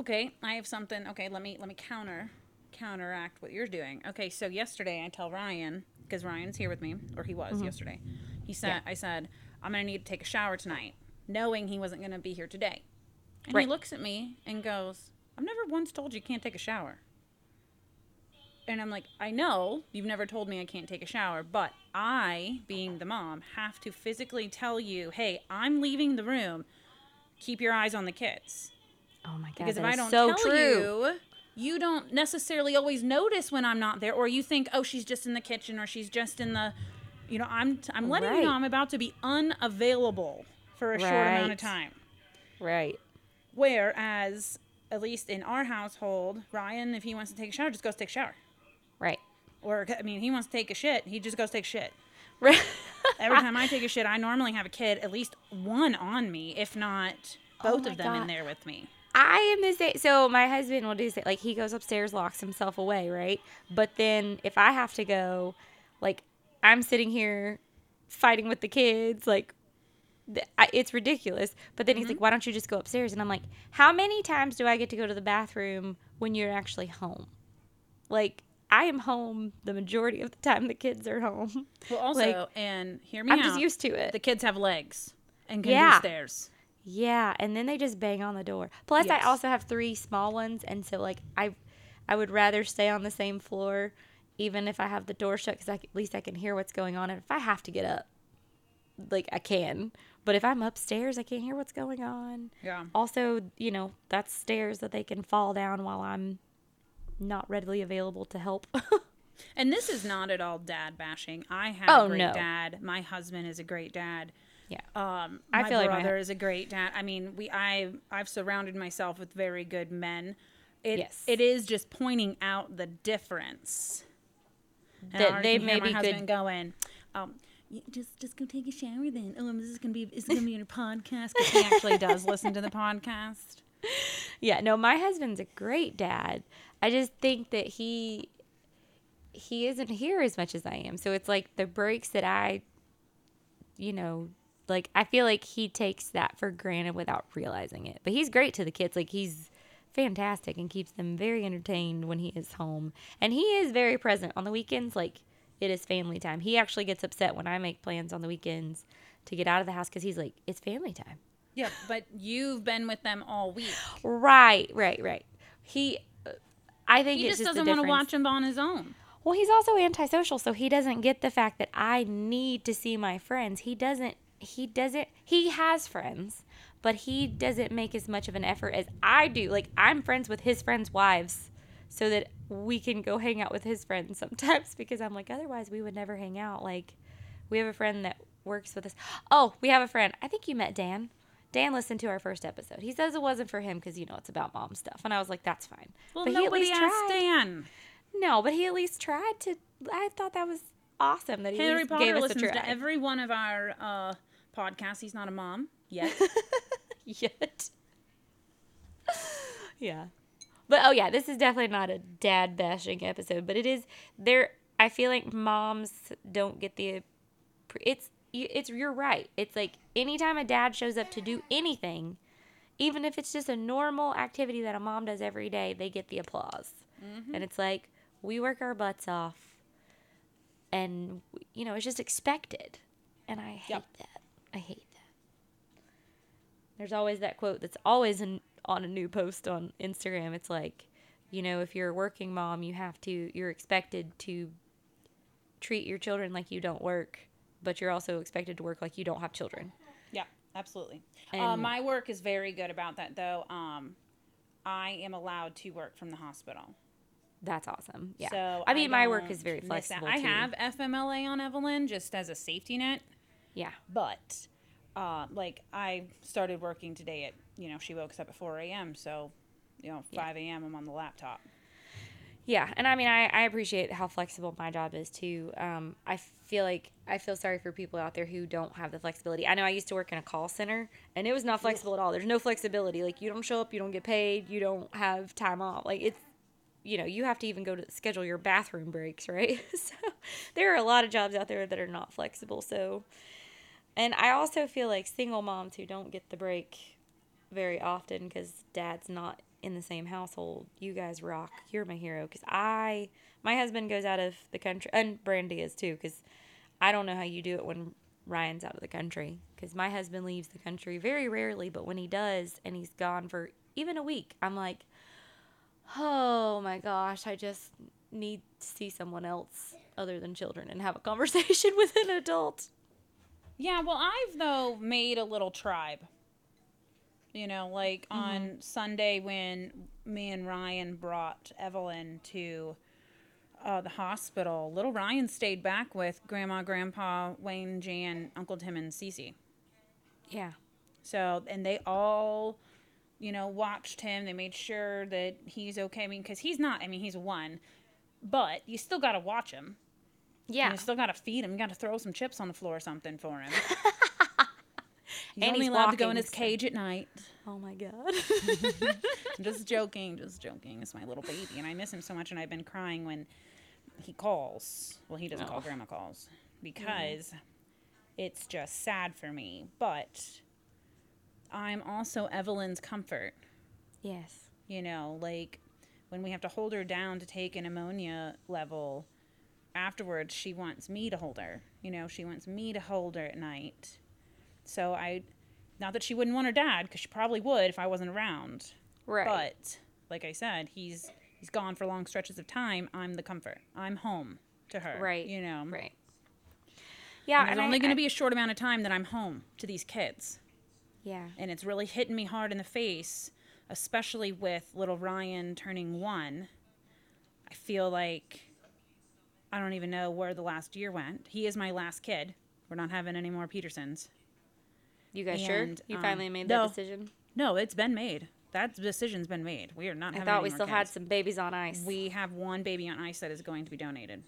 S2: Okay, I have something. Okay, let me let me counter counteract what you're doing. Okay, so yesterday I tell Ryan because Ryan's here with me, or he was mm-hmm. yesterday. He said,
S1: Yeah.
S2: I said I'm gonna need to take a shower tonight, knowing he wasn't gonna be here today. And
S1: Right.
S2: he looks at me and goes, "I've never once told you you can't take a shower." And I'm like, I know you've never told me I can't take a shower, but I, being the mom, have to physically tell you, hey, I'm leaving the room. Keep your eyes on the kids.
S1: oh my god,
S2: Because if I don't
S1: so
S2: tell
S1: true.
S2: you, you don't necessarily always notice when I'm not there, or you think, oh, she's just in the kitchen, or she's just in the, you know, I'm I'm letting you know I'm about to be unavailable for a short amount of time.
S1: right?
S2: Whereas, at least in our household, Ryan, if he wants to take a shower, just goes take a shower.
S1: Right.
S2: Or I mean, he wants to take a shit, he just goes take a shit.
S1: Right.
S2: Every time I take a shit, I normally have a kid, at least one on me, if not oh both
S1: Oh
S2: of them in there with me.
S1: I am the same. So my husband will do say like he goes upstairs, locks himself away, right? But then if I have to go, like I'm sitting here fighting with the kids, like it's ridiculous. But then he's mm-hmm. like, "Why don't you just go upstairs?" And I'm like, "How many times do I get to go to the bathroom when you're actually home? Like I am home the majority of the time the kids are home.
S2: Well, also,
S1: Like,
S2: and hear me
S1: I'm
S2: out.
S1: just used to it.
S2: the kids have legs and can
S1: Yeah.
S2: do stairs.
S1: Yeah, and then they just bang on the door. Plus,
S2: Yes.
S1: I also have three small ones, and so like I, I would rather stay on the same floor, even if I have the door shut, because at least I can hear what's going on. And if I have to get up, like I can. But if I'm upstairs, I can't hear what's going on.
S2: Yeah.
S1: Also, you know, that's stairs that they can fall down while I'm not readily available to help.
S2: And this is not at all dad bashing. I have
S1: Oh,
S2: a great
S1: no.
S2: dad. My husband is a great dad.
S1: yeah.
S2: Um,
S1: I
S2: my
S1: feel like my
S2: brother is a great dad. I mean, we I I've surrounded myself with very good men. It,
S1: Yes.
S2: it is just pointing out the difference. And
S1: That they may be good-
S2: going, um, "You just just go take a shower then. Oh, this is gonna be is it gonna be your podcast because he actually does listen to the podcast.
S1: Yeah, no, my husband's a great dad. I just think that he he isn't here as much as I am. So it's like the breaks that I you know, like I feel like he takes that for granted without realizing it. But he's great to the kids. Like he's fantastic and keeps them very entertained when he is home. And he is very present on the weekends like it is family time. He actually gets upset when I make plans on the weekends to get out of the house cuz he's like it's family time.
S2: Yeah, but you've been with them all week.
S1: Right, right, right. He, I think
S2: He just
S1: just
S2: doesn't
S1: want
S2: want to watch them on his own.
S1: Well, he's also antisocial, so he doesn't get the fact that I need to see my friends. He doesn't. He doesn't. He has friends, but he doesn't make as much of an effort as I do. Like I'm friends with his friends' wives, so that we can go hang out with his friends sometimes. Because I'm like, otherwise we would never hang out. Like we have a friend that works with us. Oh, we have a friend. I think you met Dan. Dan listened to our first episode. He says it wasn't for him because you know it's about mom stuff, and I was like, that's fine.
S2: Well,
S1: but he at
S2: nobody
S1: least
S2: asked
S1: tried.
S2: Dan.
S1: No, but he at least tried to. I thought that was awesome that he
S2: Harry Potter
S1: gave us a try.
S2: to every one of our uh, podcasts. He's not a mom yet.
S1: Yet. yeah. But oh yeah, this is definitely not a dad bashing episode, but it is there I feel like moms don't get the it's you- it's you're right. It's like anytime a dad shows up to do anything, even if it's just a normal activity that a mom does every day, they get the applause. Mm-hmm. And it's like we work our butts off and you know, it's just expected. And I hate
S2: Yep.
S1: that. I hate that. There's always that quote that's always in, on a new post on Instagram. It's like, you know, if you're a working mom, you have to, you're expected to treat your children like you don't work, but you're also expected to work like you don't have children.
S2: yeah, absolutely. uh, my work is very good about that, though. Um, I am allowed to work from the hospital.
S1: That's awesome. Yeah.
S2: So
S1: I mean, my work is very flexible.
S2: I have FMLA on Evelyn just as a safety net,
S1: Yeah.
S2: but uh, like I started working today at you know she woke us up at 4 a.m. So you know 5 a.m. I'm on the laptop.
S1: Yeah, and I mean, I, I appreciate how flexible my job is too. Um, I feel like I feel sorry for people out there who don't have the flexibility. I know I used to work in a call center, and it was not flexible at all. There's no flexibility. Like you don't show up, you don't get paid, you don't have time off. Like it's, you know, you have to even go to schedule your bathroom breaks, right? so there are a lot of jobs out there that are not flexible. So, and I also feel like single moms who don't get the break very often because dad's not in the same household. You guys rock. You're my hero because I, my husband goes out of the country, and Brandy is too because I don't know how you do it when Ryan's out of the country because my husband leaves the country very rarely, but when he does and he's gone for even a week, I'm like, oh my gosh, I just need to see someone else other than children and have a conversation with an adult.
S2: Yeah, well, I've though made a little tribe. You know, like
S1: Mm-hmm.
S2: on Sunday when me and Ryan brought Evelyn to uh, the hospital, little Ryan stayed back with Grandma, Grandpa, Wayne, Jan, Uncle Tim, and Cece.
S1: Yeah.
S2: So, and they all, you know, watched him. They made sure that he's okay. I mean, because he's not, I mean, he's one, but you still got to watch him.
S1: Yeah.
S2: And you still got to feed him. You got to throw some chips on the floor or something for him. He's
S1: And
S2: only
S1: he's
S2: allowed to go in his cage at night.
S1: Oh my god.
S2: Just joking, just joking. It's my little baby, and I miss him so much. And I've been crying when he calls. Well, he doesn't call. Grandma calls because it's just sad for me. But I'm also Evelyn's comfort.
S1: yes.
S2: You know, like when we have to hold her down to take an ammonia level. Afterwards, she wants me to hold her. You know, she wants me to hold her at night. So I, not that she wouldn't want her dad, because she probably would if I wasn't around.
S1: Right.
S2: But like I said, he's he's gone for long stretches of time. I'm the comfort. I'm home to her.
S1: right.
S2: You know.
S1: Right. Yeah,
S2: And
S1: and
S2: it's only going to be a short amount of time that I'm home to these kids,
S1: Yeah.
S2: and it's really hitting me hard in the face, especially with little Ryan turning one. I feel like I don't even know where the last year went. He is my last kid. We're not having any more Petersons.
S1: You guys
S2: And,
S1: sure? You
S2: um,
S1: finally made
S2: no.
S1: decision?
S2: No, it's been made. That decision's been made. We are not.
S1: I thought we still had some babies on ice.
S2: We have one baby on ice that is going to be donated.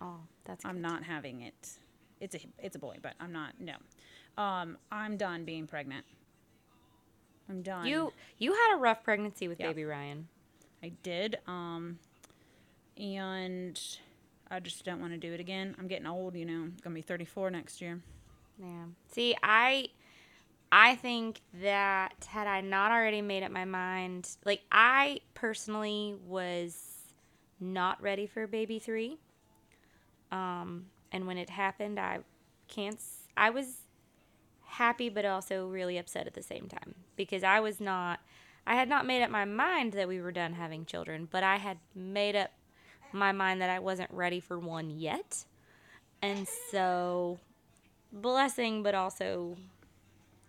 S1: oh, that's
S2: I'm not having it. It's a it's a boy, but I'm not. No, um, I'm done being pregnant. I'm done.
S1: You you had a rough pregnancy with
S2: Yeah.
S1: baby Ryan.
S2: I did. Um, and I just don't want to do it again. I'm getting old. You know, I'm gonna be 34 next year.
S1: Yeah. See, I I think that had I not already made up my mind, like I personally was not ready for baby 3. Um and when it happened, I can't I was happy but also really upset at the same time because I was not I had not made up my mind that we were done having children, but I had made up my mind that I wasn't ready for one yet. And so blessing but also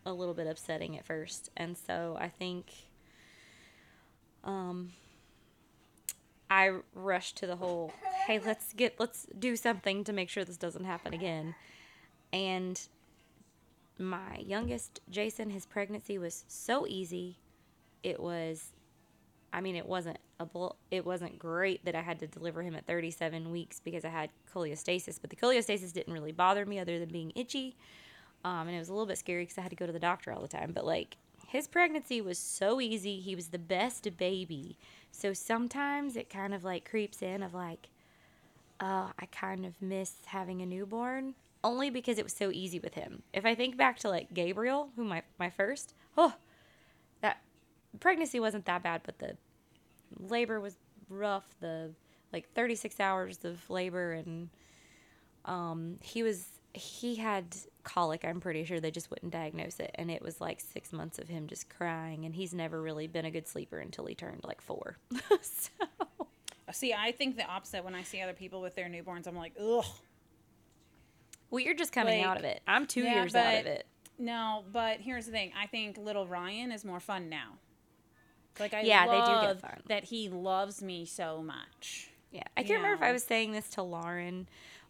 S1: a little bit upsetting at first. And so I think um I rushed to the whole hey, let's get let's do something to make sure this doesn't happen again. And my youngest, Jason, his pregnancy was so easy. It was I mean, it wasn't it wasn't great that I had to deliver him at 37 weeks because I had cholestasis, but the cholestasis didn't really bother me other than being itchy. Um, and it was a little bit scary because I had to go to the doctor all the time. But like his pregnancy was so easy. He was the best baby. So sometimes it kind of like creeps in of like, oh, I kind of miss having a newborn only because it was so easy with him. If I think back to like Gabriel, who my my first, oh, that pregnancy wasn't that bad, but the labor was rough. The like 36 hours of labor and um he was he had colic i'm pretty sure they just wouldn't diagnose it and it was like six months of him just crying and he's never really been a good sleeper until he turned like four so
S2: See, I think the opposite. When I see other people with their newborns, I'm like, ugh.
S1: well you're just coming out of it i'm two
S2: yeah,
S1: years out of it
S2: No, but here's the thing. I think little Ryan is more fun now. Like I
S1: Yeah, they do get
S2: love
S1: fun.
S2: that he loves me so much.
S1: Yeah, I can't remember if I was saying this to Lauren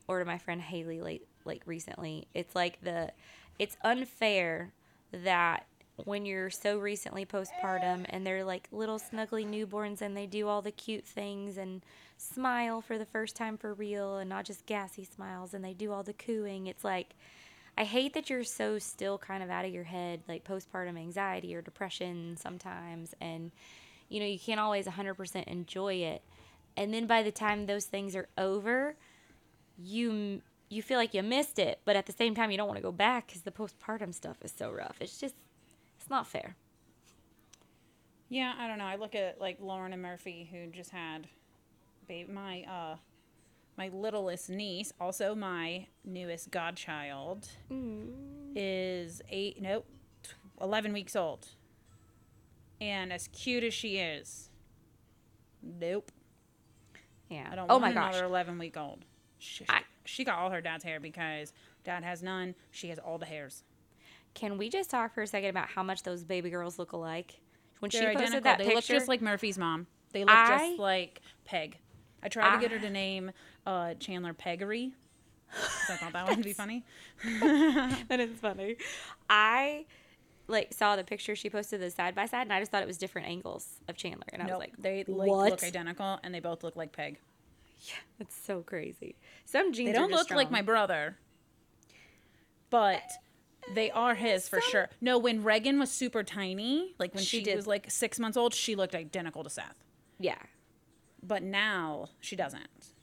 S1: or to my friend Haley late, like recently. It's like the, it's unfair that when you're so recently postpartum and they're like little snuggly newborns and they do all the cute things and smile for the first time for real and not just gassy smiles and they do all the cooing. It's like, I hate that you're so still kind of out of your head, like postpartum anxiety or depression sometimes, and you know, you can't always 100% enjoy it. And then by the time those things are over, you you feel like you missed it, but at the same time you don't want to go back cuz the postpartum stuff is so rough. It's just it's not fair.
S2: Yeah, I don't know. I look at like Lauren and Murphy, who just had, babe, my uh, my littlest niece, also my newest godchild, mm. is eight. Nope, tw- eleven weeks old. And as cute as she is, nope.
S1: Yeah.
S2: I don't
S1: oh
S2: want
S1: my gosh.
S2: another 11 week old. She,
S1: I-
S2: she got all her dad's hair because dad has none. She has all the hairs.
S1: Can we just talk for a second about how much those baby girls look alike? When
S2: They're
S1: she posted
S2: identical.
S1: that
S2: they
S1: picture,
S2: look just like Murphy's mom. They look
S1: I-
S2: just like Peg. I tried to get her to name uh, Chandler Peggery. I thought that one would be funny.
S1: that is funny. I like saw the picture she posted the side by side, and I just thought it was different angles of Chandler, and I
S2: Nope,
S1: was like,
S2: they like, look identical and they both look like Peg.
S1: Yeah, that's so crazy. Some genes
S2: They don't look like my brother, but they are his for sure. No, when Reagan was super tiny, like when
S1: She
S2: she, was like six months old, she looked identical to Seth.
S1: Yeah.
S2: But now she doesn't.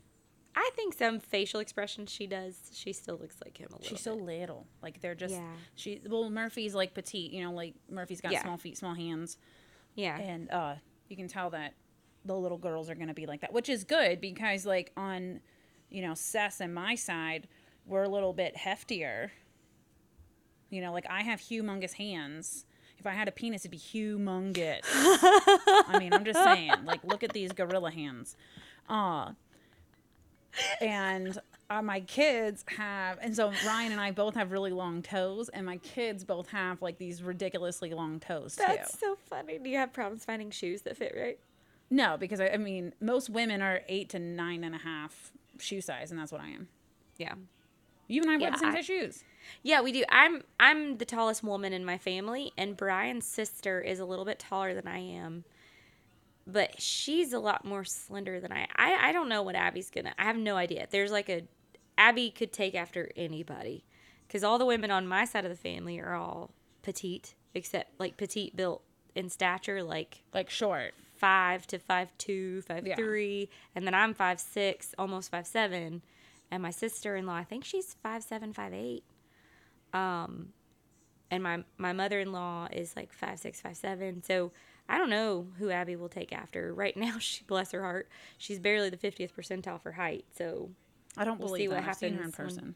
S1: I think some facial expressions she does, she still looks like him a little.
S2: She's so
S1: bit.
S2: little. Like they're just
S1: Yeah.
S2: she. Well, Murphy's like petite. You know, like Murphy's got
S1: Yeah.
S2: small feet, small hands,
S1: yeah.
S2: and uh, you can tell that the little girls are gonna be like that, which is good because like on, you know, Seth's and my side, we're a little bit heftier. You know, like I have humongous hands. If I had a penis, it'd be humongous. I mean, I'm just saying. Like, look at these gorilla hands. Uh, and uh, my kids have, and so Ryan and I both have really long toes, and my kids both have like these ridiculously long toes too.
S1: That's so funny. Do you have problems finding shoes that fit right?
S2: No, because I, I mean, most women are eight to nine and a half shoe size, and that's what I am.
S1: Yeah.
S2: You and I wear
S1: Yeah,
S2: the same
S1: I-
S2: shoes.
S1: Yeah, we do. I'm I'm the tallest woman in my family, and Brian's sister is a little bit taller than I am, but she's a lot more slender than I. I I don't know what Abby's gonna. I have no idea. There's like a Abby could take after anybody, because all the women on my side of the family are all petite, except like petite built in stature, like
S2: Like short.
S1: five to five two, five
S2: Yeah.
S1: three, and then I'm five six, almost five seven, and my sister in law, I think she's five seven, five eight. Um, and my my mother in law is like five six, five seven. So I don't know who Abby will take after. Right now, she bless her heart, she's barely the fiftieth percentile for height. So
S2: I don't
S1: We'll
S2: believe
S1: see
S2: that.
S1: what
S2: I've seen her in
S1: happens when-
S2: person.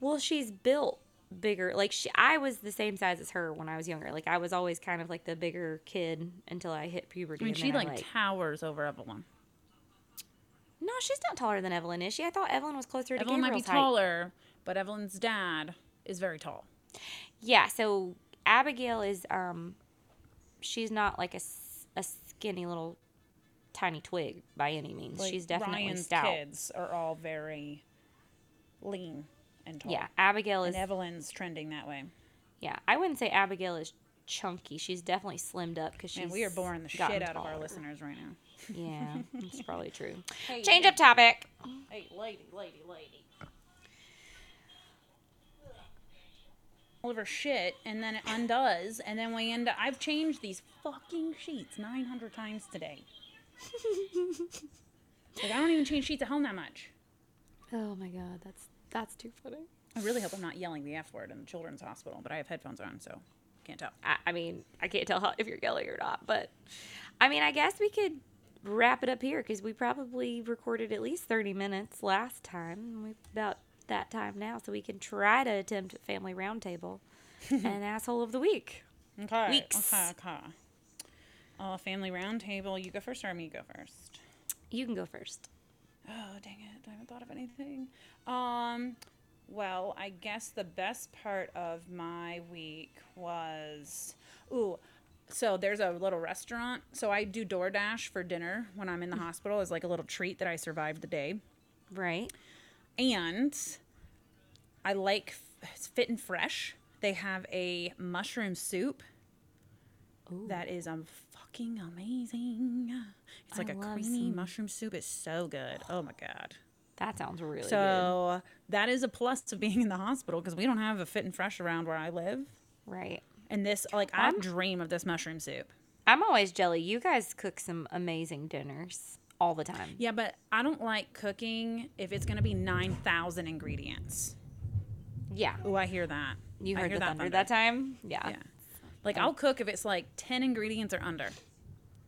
S1: well, she's built bigger. Like she, I was the same size as her when I was younger. Like I was always kind of like the bigger kid until I hit puberty.
S2: I mean,
S1: and
S2: she
S1: then
S2: like, towers over Evelyn.
S1: No, she's not taller than Evelyn, is she? I thought Evelyn was closer to
S2: Evelyn might be
S1: Gabriel's height.
S2: taller, but Evelyn's dad is very tall.
S1: Yeah, so Abigail is um she's not like a skinny little tiny twig by any means.
S2: Like,
S1: she's definitely
S2: Ryan's
S1: stout.
S2: kids are all very lean and tall.
S1: Yeah, Abigail is
S2: and Evelyn's trending that way.
S1: yeah. I wouldn't say Abigail is chunky. She's definitely slimmed up because she's
S2: And we are boring the shit out of our listeners right now.
S1: Yeah, that's probably true.
S2: Hey,
S1: Change up topic.
S2: Hey, lady, lady, lady. All of her shit, and then it undoes, and then we end up. I've changed these fucking sheets 900 times today. like, I don't even change sheets at home that much.
S1: Oh my god, that's that's too funny.
S2: I really hope I'm not yelling the F word in the children's hospital, but I have headphones on, so can't tell.
S1: I, I mean, I can't tell how, if you're yelling or not, but I mean, I guess we could wrap it up here because we probably recorded at least 30 minutes last time. We've about that time now, so we can try to attempt a family roundtable and asshole of the week.
S2: Okay.
S1: Weeks.
S2: Okay, okay. Uh, family roundtable. You go first, or me go first?
S1: You can go first.
S2: Oh, dang it. I haven't thought of anything. Um, well, I guess the best part of my week was. Ooh, so there's a little restaurant. So I do DoorDash for dinner when I'm in the hospital as like a little treat that I survived the day.
S1: Right.
S2: And I like it's Fit and Fresh. They have a mushroom soup that is um fucking amazing. It's like
S1: I
S2: a creamy
S1: some-
S2: mushroom soup. It's so good. Oh my god.
S1: That sounds really good.
S2: So that is a plus to being in the hospital because we don't have a Fit and Fresh around where I live.
S1: Right.
S2: And this, like, I dream of this mushroom soup.
S1: I'm always jelly. You guys cook some amazing dinners all the time.
S2: Yeah, but I don't like cooking if it's gonna be nine thousand ingredients.
S1: Yeah.
S2: Oh, I hear that.
S1: You heard
S2: hear
S1: the thunder that time? Yeah.
S2: Yeah. Like I'll cook if it's like ten ingredients or under,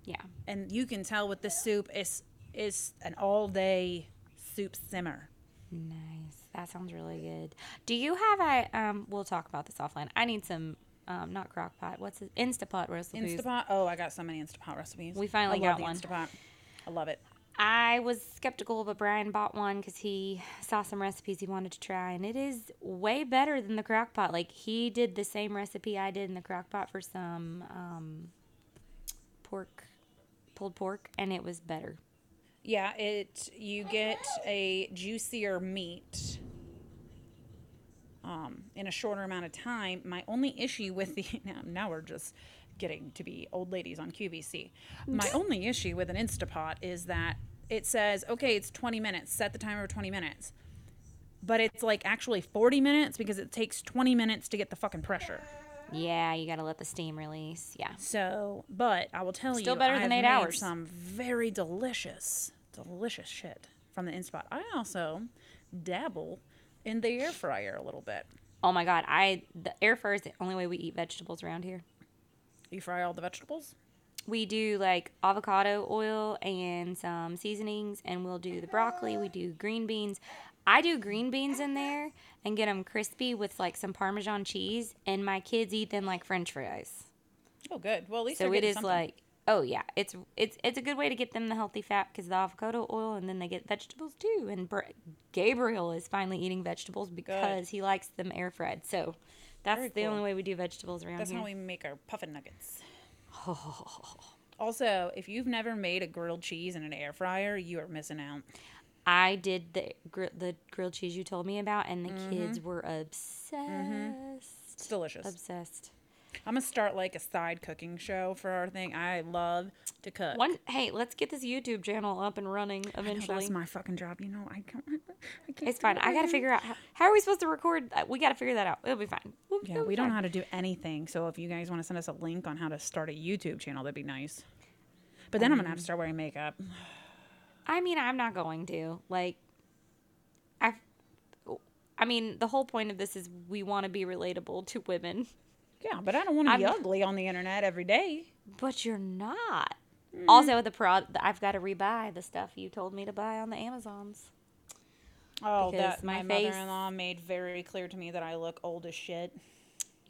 S1: Yeah.
S2: and you can tell with this soup, it's it's an all day soup simmer.
S1: Nice. That sounds really good. Do you have a um we'll talk about this offline. I need some um not crock pot. What's it? Instapot recipes.
S2: Instapot. Oh, I got so many Instapot recipes.
S1: We finally
S2: I love
S1: got
S2: the
S1: one.
S2: Instapot. I love it.
S1: I was skeptical, but Brian bought one because he saw some recipes he wanted to try, and it is way better than the crock pot. Like he did the same recipe I did in the crock pot for some um, pork, pulled pork, and it was better.
S2: Yeah, it you get a juicier meat um, in a shorter amount of time. My only issue with the now, now we're just getting to be old ladies on QVC. My only issue with an Instapot is that it says, okay, it's 20 minutes, set the timer for 20 minutes. But it's like actually 40 minutes because it takes 20 minutes to get the fucking pressure.
S1: Yeah, you gotta let the steam release. Yeah.
S2: So, but I will tell
S1: Still
S2: you,
S1: better than
S2: I've
S1: eight hours.
S2: Some very delicious, delicious shit from the Inspot. I also dabble in the air fryer a little bit.
S1: Oh my god, I the air fryer is the only way we eat vegetables around here.
S2: You fry all the vegetables.
S1: We do like avocado oil and some seasonings, and we'll do the broccoli. We do green beans. I do green beans in there and get them crispy with like some Parmesan cheese, and my kids eat them like French fries.
S2: Oh, good. Well, at least
S1: So it is
S2: something.
S1: like, oh yeah, it's it's it's a good way to get them the healthy fat because the avocado oil, and then they get vegetables too. And Br- Gabriel is finally eating vegetables because he likes them air fried. So that's
S2: Very
S1: the
S2: cool.
S1: only way we do vegetables around
S2: That's
S1: here.
S2: That's how we make our puffin nuggets. also, if you've never made a grilled cheese in an air fryer, you are missing out.
S1: I did the gr- the grilled cheese you told me about, and the
S2: Mm-hmm.
S1: kids were obsessed.
S2: It's delicious.
S1: Obsessed.
S2: I'm gonna start like a side cooking show for our thing. I love to cook.
S1: One, hey, let's get this YouTube channel up and running
S2: I know
S1: eventually.
S2: that's my fucking job. You know, I can't. I can't
S1: it's fine.
S2: do
S1: I gotta figure out how, how are we supposed to record. uh, We gotta figure that out. It'll be fine. We'll-
S2: Yeah, we don't know how to do anything. So if you guys want to send us a link on how to start a YouTube channel, that'd be nice. But then I'm gonna have to start wearing makeup.
S1: I mean, I'm not going to. Like, I, I mean, the whole point of this is we want to be relatable to women,
S2: Yeah, but I don't want to be
S1: I'm-
S2: ugly on the internet every day.
S1: but you're not.
S2: Mm.
S1: Also, the pro, I've got to rebuy the stuff you told me to buy on the Amazons.
S2: Oh, that
S1: my
S2: my,
S1: face-
S2: mother-in-law made very clear to me that I look old as shit.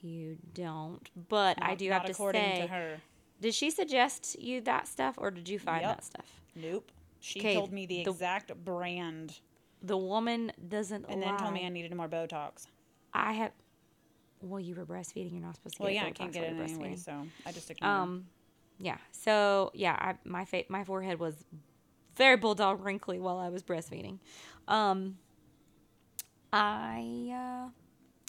S1: You don't, but I do
S2: not
S1: have to
S2: according
S1: say,
S2: to her.
S1: did she suggest you that stuff, or did you find
S2: Yep.
S1: that stuff?
S2: Nope. She told me the,
S1: the-
S2: exact brand
S1: The woman doesn't
S2: and
S1: lie.
S2: then told me I needed more Botox.
S1: I have. Well, you were breastfeeding. You're not supposed to
S2: Well,
S1: get
S2: yeah, I can't get it anyway,
S1: breastfeeding.
S2: so I just ignored.
S1: Um, yeah. So yeah, I, my fa- my forehead was very bulldog wrinkly while I was breastfeeding. Um, I uh,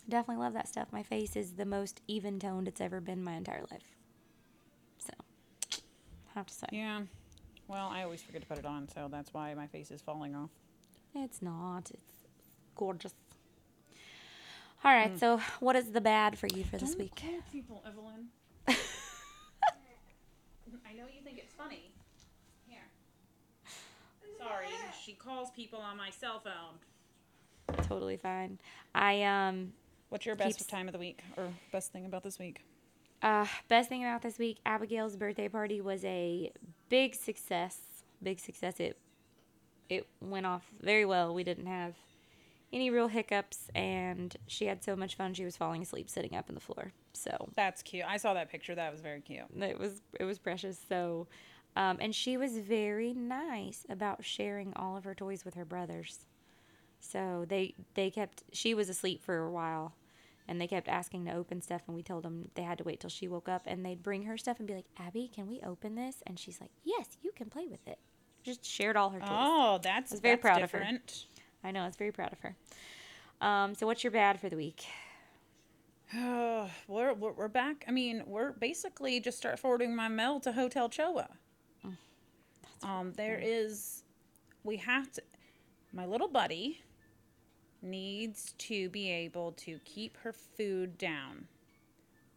S1: definitely love that stuff. My face is the most even toned it's ever been my entire life. So, I have to say,
S2: Yeah. Well, I always forget to put it on, so that's why my face is falling off.
S1: it's not. It's gorgeous. All right. So, what is the bad for you for this week?
S2: call people, Evelyn. I know you think it's funny. Here. Sorry, she calls people on my cell phone.
S1: Totally fine. I um
S2: What's your best
S1: Keeps-
S2: time of the week or best thing about this week?
S1: Uh, best thing about this week, Abigail's birthday party was a big success. Big success. It it went off very well. We didn't have any real hiccups, and she had so much fun. She was falling asleep sitting up in the floor. So
S2: That's cute. I saw that picture. That was very cute.
S1: it was it was precious. So, um, and she was very nice about sharing all of her toys with her brothers. So they they kept she was asleep for a while, and they kept asking to open stuff, and we told them they had to wait till she woke up, and they'd bring her stuff and be like, Abby, can we open this? And she's like, Yes, you can play with it. Just shared all her toys.
S2: Oh, that's
S1: was very
S2: that's
S1: proud of her. I know, I was very proud of her. Um, so what's your bad for the week?
S2: Oh, we're, we're we're back. I mean, we're basically just start forwarding my mail to Hotel CHOA. um, there is, we have to. My little buddy needs to be able to keep her food down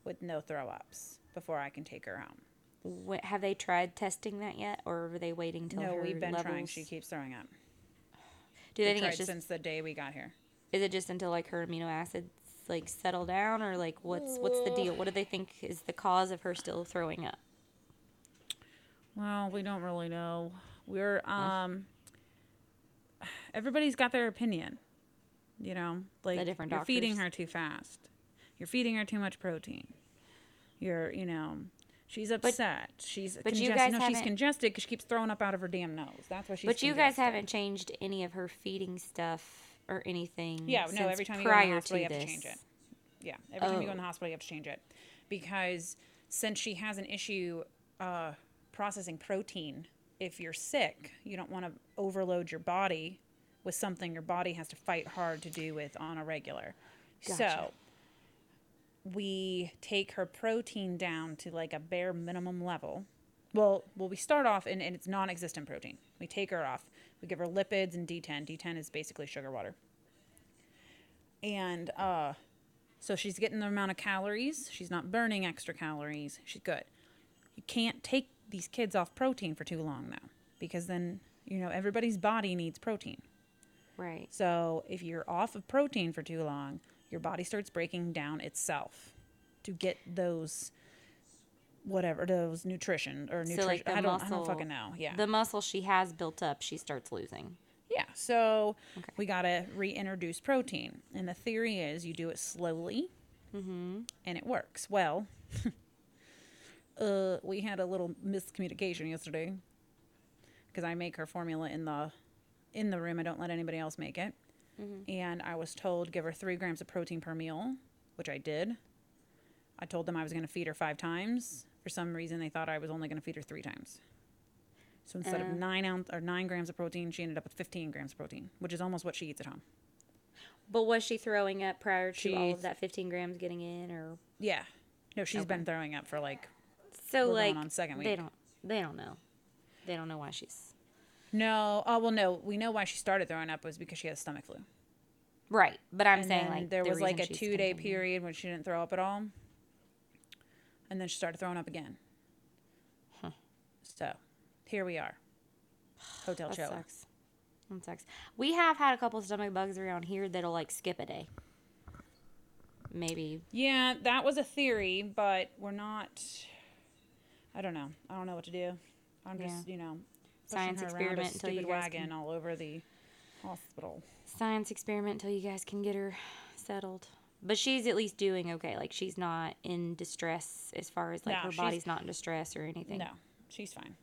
S2: with no throw ups before I can take her home.
S1: Wh- have they tried testing that yet, or are they waiting till
S2: no, we've been trying. She keeps throwing up.
S1: Do they think it's just
S2: since the day we got here.
S1: is it just until like her amino acids like settle down, or like what's what's the deal? What do they think is the cause of her still throwing up?
S2: Well, we don't really know. We're um everybody's got their opinion. You know, like
S1: different
S2: you're feeding her too fast. You're feeding her too much protein. You're, you know, she's upset. she's
S1: but you
S2: congested.
S1: guys
S2: no, she's congested because she keeps throwing up out of her damn nose. That's why she's.
S1: but you guys haven't changed any of her feeding stuff or anything.
S2: Yeah, no. Every time you go in the hospital, you have
S1: this.
S2: to change it. Yeah, every time you go in
S1: Oh.
S2: the hospital, you have to change it because since she has an issue uh, processing protein, if you're sick, you don't want to overload your body with something your body has to fight hard to do with on a regular.
S1: Gotcha.
S2: So we take her protein down to like a bare minimum level well, well, we start off and, and it's non-existent protein. We take her off. We give her lipids and D10. D10 is basically sugar water. And uh, so she's getting the amount of calories. She's not burning extra calories. She's good. You can't take these kids off protein for too long though, because then you know everybody's body needs protein.
S1: Right.
S2: So if you're off of protein for too long, your body starts breaking down itself to get those whatever those nutrition or nutrition.
S1: So like
S2: I don't
S1: muscle,
S2: I don't fucking know. Yeah.
S1: The muscle she has built up, she starts losing.
S2: yeah. So we gotta reintroduce protein, and the theory is you do it slowly,
S1: Mm-hmm.
S2: and it works. Well, uh, we had a little miscommunication yesterday because I make her formula in the in the room. I don't let anybody else make it, and I was told give her three grams of protein per meal, which I did. I told them I was going to feed her five times. For some reason, they thought I was only going to feed her three times. So instead
S1: Uh.
S2: of nine ounce or nine grams of protein, she ended up with fifteen grams of protein, which is almost what she eats at home.
S1: But was she throwing up prior to all of that 15 grams getting in, or
S2: Yeah, no, she's
S1: Okay.
S2: been throwing up for like
S1: so like
S2: on second
S1: they don't they don't know, they don't know why she's
S2: No, oh well, no. We know why she started throwing up was because she had stomach flu.
S1: right. But I'm
S2: and
S1: saying like
S2: there
S1: the
S2: was like a two day period when she didn't throw up at all, and then she started throwing up again. So, here we are, Hotel
S1: That sucks. That sucks. We have had a couple stomach bugs around here that'll like skip a day. Maybe
S2: Yeah, that was a theory, but we're not. I don't know. I don't know what to do. I'm just, you know,
S1: Science
S2: her around a
S1: experiment until you guys
S2: wagon
S1: can-
S2: all over the hospital.
S1: science experiment until you guys can get her settled. But she's at least doing okay. Like she's not in distress as far as like
S2: No,
S1: her body's not in distress or anything.
S2: No, she's fine.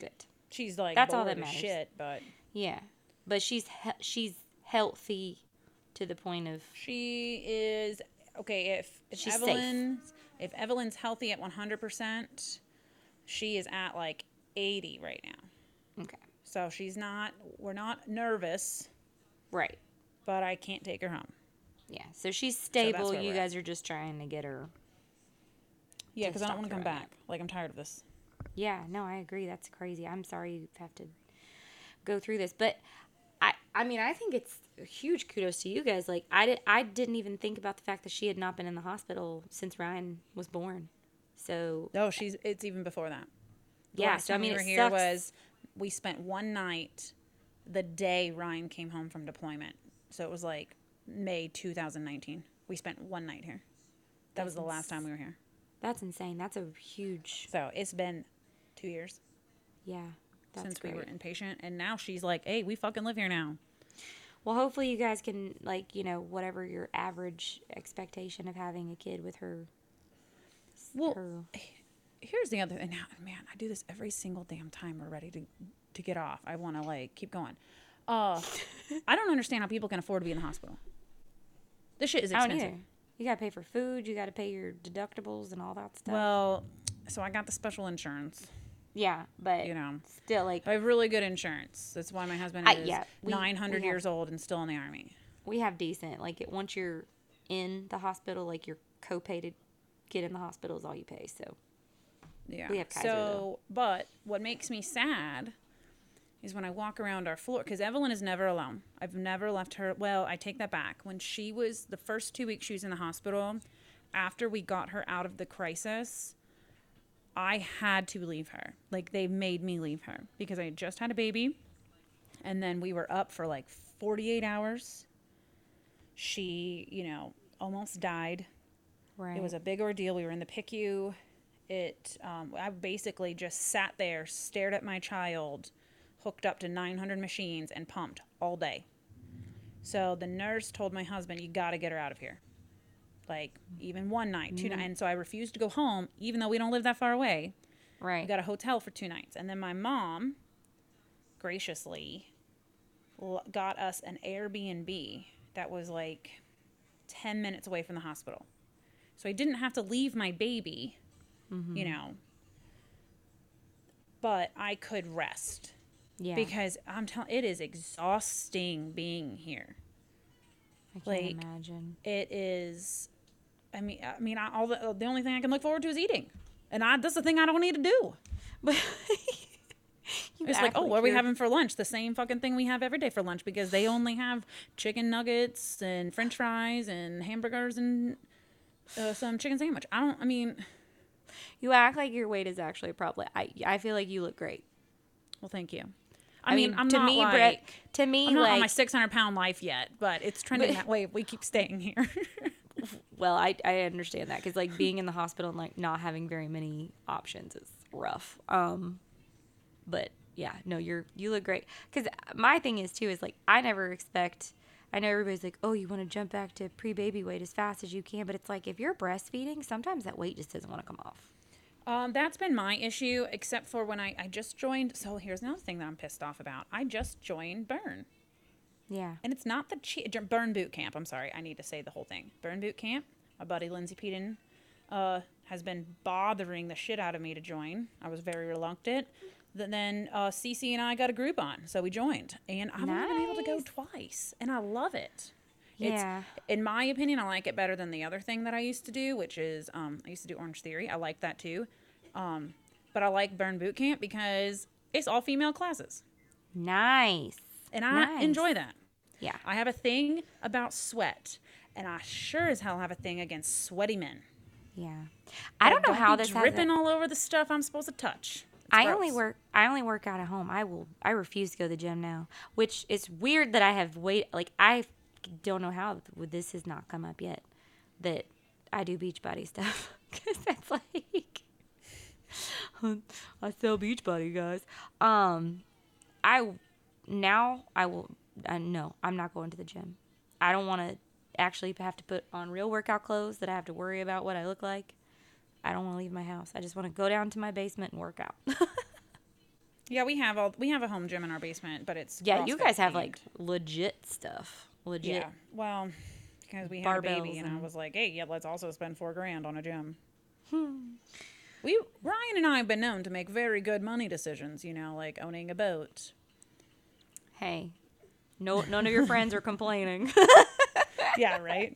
S1: Good.
S2: She's like
S1: That's all that matters.
S2: shit, but
S1: Yeah. But she's he- she's healthy to the point of
S2: She is okay. If, if
S1: She's safe.
S2: Evelyn, if Evelyn's healthy at one hundred percent, she is at like eighty right now. So she's not. We're not nervous,
S1: Right.
S2: but I can't take her home.
S1: Yeah. So she's stable.
S2: where
S1: you
S2: we're
S1: guys are just trying to get her.
S2: Yeah, because I don't want to come back. Like I'm tired of this.
S1: Yeah, no, I agree. That's crazy. I'm sorry you have to go through this, but I I mean, I think it's a huge kudos to you guys. Like I did I didn't even think about the fact that she had not been in the hospital since Ryan was born. So,
S2: No, she's. It's even before that. The
S1: yeah,
S2: last
S1: so I
S2: time
S1: mean
S2: we were
S1: it
S2: here
S1: sucks.
S2: was we spent one night the day Ryan came home from deployment. So it was like May 2019. We spent one night here. That was
S1: That's
S2: the last time we were here.
S1: That's insane. That's a huge
S2: So it's been two years
S1: yeah. That's
S2: since
S1: great.
S2: we were inpatient, and now she's like, "Hey, we fucking live here now."
S1: Well, hopefully you guys can like, you know, whatever your average expectation of having a kid with her
S2: Well,
S1: her
S2: here's the other thing. Now, man, I do this every single damn time we're ready to to get off. I want to like keep going. Uh, I don't understand how people can afford to be in the hospital. This shit is expensive.
S1: You gotta pay for food. You gotta pay your deductibles and all that stuff.
S2: Well, so I got the special insurance.
S1: yeah, but
S2: You know,
S1: still, like
S2: I have really good insurance. That's why my husband
S1: I-
S2: is
S1: yeah, we-
S2: 900
S1: we have-
S2: years old and still in the army.
S1: we have decent. Like it, once you're in the hospital, like your copay to get in the hospital is all you pay. So
S2: Yeah.
S1: We have Kaiser,
S2: so,
S1: though.
S2: but what makes me sad is when I walk around our floor because Evelyn is never alone. I've never left her. Well, I take that back. When she was the first two weeks she was in the hospital, after we got her out of the crisis, I had to leave her. Like they made me leave her because I had just had a baby, and then we were up for like 48 hours. She, you know, almost died.
S1: right,
S2: It was a big ordeal. We were in the PICU. It, um, I basically just sat there, stared at my child, hooked up to 900 machines, and pumped all day. So the nurse told my husband, "You got to get her out of here." Like even one night, two nights, and so I refused to go home, even though we don't live that far away.
S1: right.
S2: We got a hotel for two nights, and then my mom, graciously, got us an Airbnb that was like 10 minutes away from the hospital. So I didn't have to leave my baby, you know, but I could rest
S1: yeah,
S2: because I'm telling it is exhausting being here.
S1: I can't
S2: like,
S1: imagine.
S2: It is. I mean, I mean, I, all the the only thing I can look forward to is eating, and I that's the thing I don't need to do.
S1: But
S2: It's like, oh, what are we having for lunch? The same fucking thing we have every day for lunch because they only have chicken nuggets and French fries and hamburgers and uh, some chicken sandwich. I don't. I mean,
S1: You act like your weight is actually a problem. I I feel like you look great.
S2: well, thank you. I, mean, I'm
S1: to
S2: not
S1: me,
S2: like,
S1: Brett. To me,
S2: I'm not
S1: like
S2: on my 600 pound life yet, but it's trending
S1: But-
S2: that way we keep staying here.
S1: well, I I understand that because like being in the hospital and like not having very many options is rough. Um, but yeah, no, you're you look great. Because my thing is too is like I never expect. I know everybody's like, oh, you want to jump back to pre-baby weight as fast as you can, but it's like if you're breastfeeding, sometimes that weight just doesn't want to come off.
S2: Um, that's been my issue, except for when I, I just joined. So here's another thing that I'm pissed off about. I just joined Burn.
S1: Yeah.
S2: And it's not the che- Burn Boot Camp. I'm sorry. I need to say the whole thing. Burn Boot Camp. My buddy Lindsay Peden uh, has been bothering the shit out of me to join. I was very reluctant. Th- Then uh, Cece and I got a Groupon, so we joined, and I've only been able to go twice, and I love it.
S1: Yeah.
S2: It's, in my opinion, I like it better than the other thing that I used to do, which is um, I used to do Orange Theory. I like that too. Um, but I like Burn Boot Camp because it's all female classes,
S1: Nice.
S2: and I
S1: Nice.
S2: enjoy that.
S1: Yeah.
S2: I have a thing about sweat, and I sure as hell have a thing against sweaty men.
S1: Yeah. I don't know
S2: Don't
S1: how
S2: be
S1: this
S2: dripping all over the stuff I'm supposed to touch. It's
S1: I only work I only work out at home. I will I refuse to go to the gym now, which is weird that I have wait like I don't know how this has not come up yet that I do Beachbody stuff cuz that's like I sell Beachbody guys. Um I now I will uh, no, I'm not going to the gym. I don't want to actually have to put on real workout clothes that I have to worry about what I look like. I don't want to leave my house. I just want to go down to my basement and work out.
S2: Yeah, we have all we have a home gym in our basement, but it's
S1: Yeah, you guys have
S2: themed.
S1: like legit stuff. Legit.
S2: yeah. Well, because we had a baby,
S1: Barbells
S2: and I was like, hey, yeah, let's also spend four grand on a gym.
S1: Hmm.
S2: we Ryan and I have been known to make very good money decisions. You know, like owning a boat.
S1: Hey, no, none of your friends are complaining.
S2: yeah, right.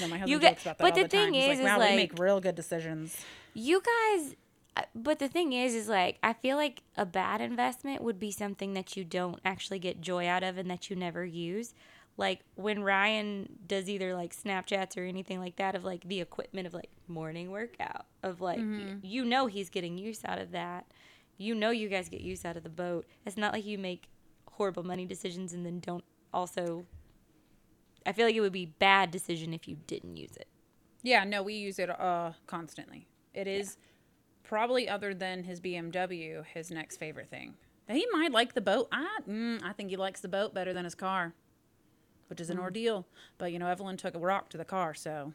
S2: No, my husband
S1: You get-
S2: jokes about that
S1: but the
S2: the time.
S1: thing
S2: He's
S1: is,
S2: like,
S1: is
S2: wow, we
S1: like-
S2: make real good decisions.
S1: you guys, uh, but the thing is, is like I feel like a bad investment would be something that you don't actually get joy out of and that you never use. Like when Ryan does either like Snapchats or anything like that of like the equipment of like morning workout of like y- you know he's getting use out of that. You know you guys get use out of the boat. It's not like you make horrible money decisions and then don't also. I feel like it would be bad decision if you didn't use it.
S2: Yeah, no, we use it uh constantly. It is probably other than his BMW, his next favorite thing. He might like the boat. I mm, I think he likes the boat better than his car, which is an ordeal. But you know, Evelyn took a rock to the car, so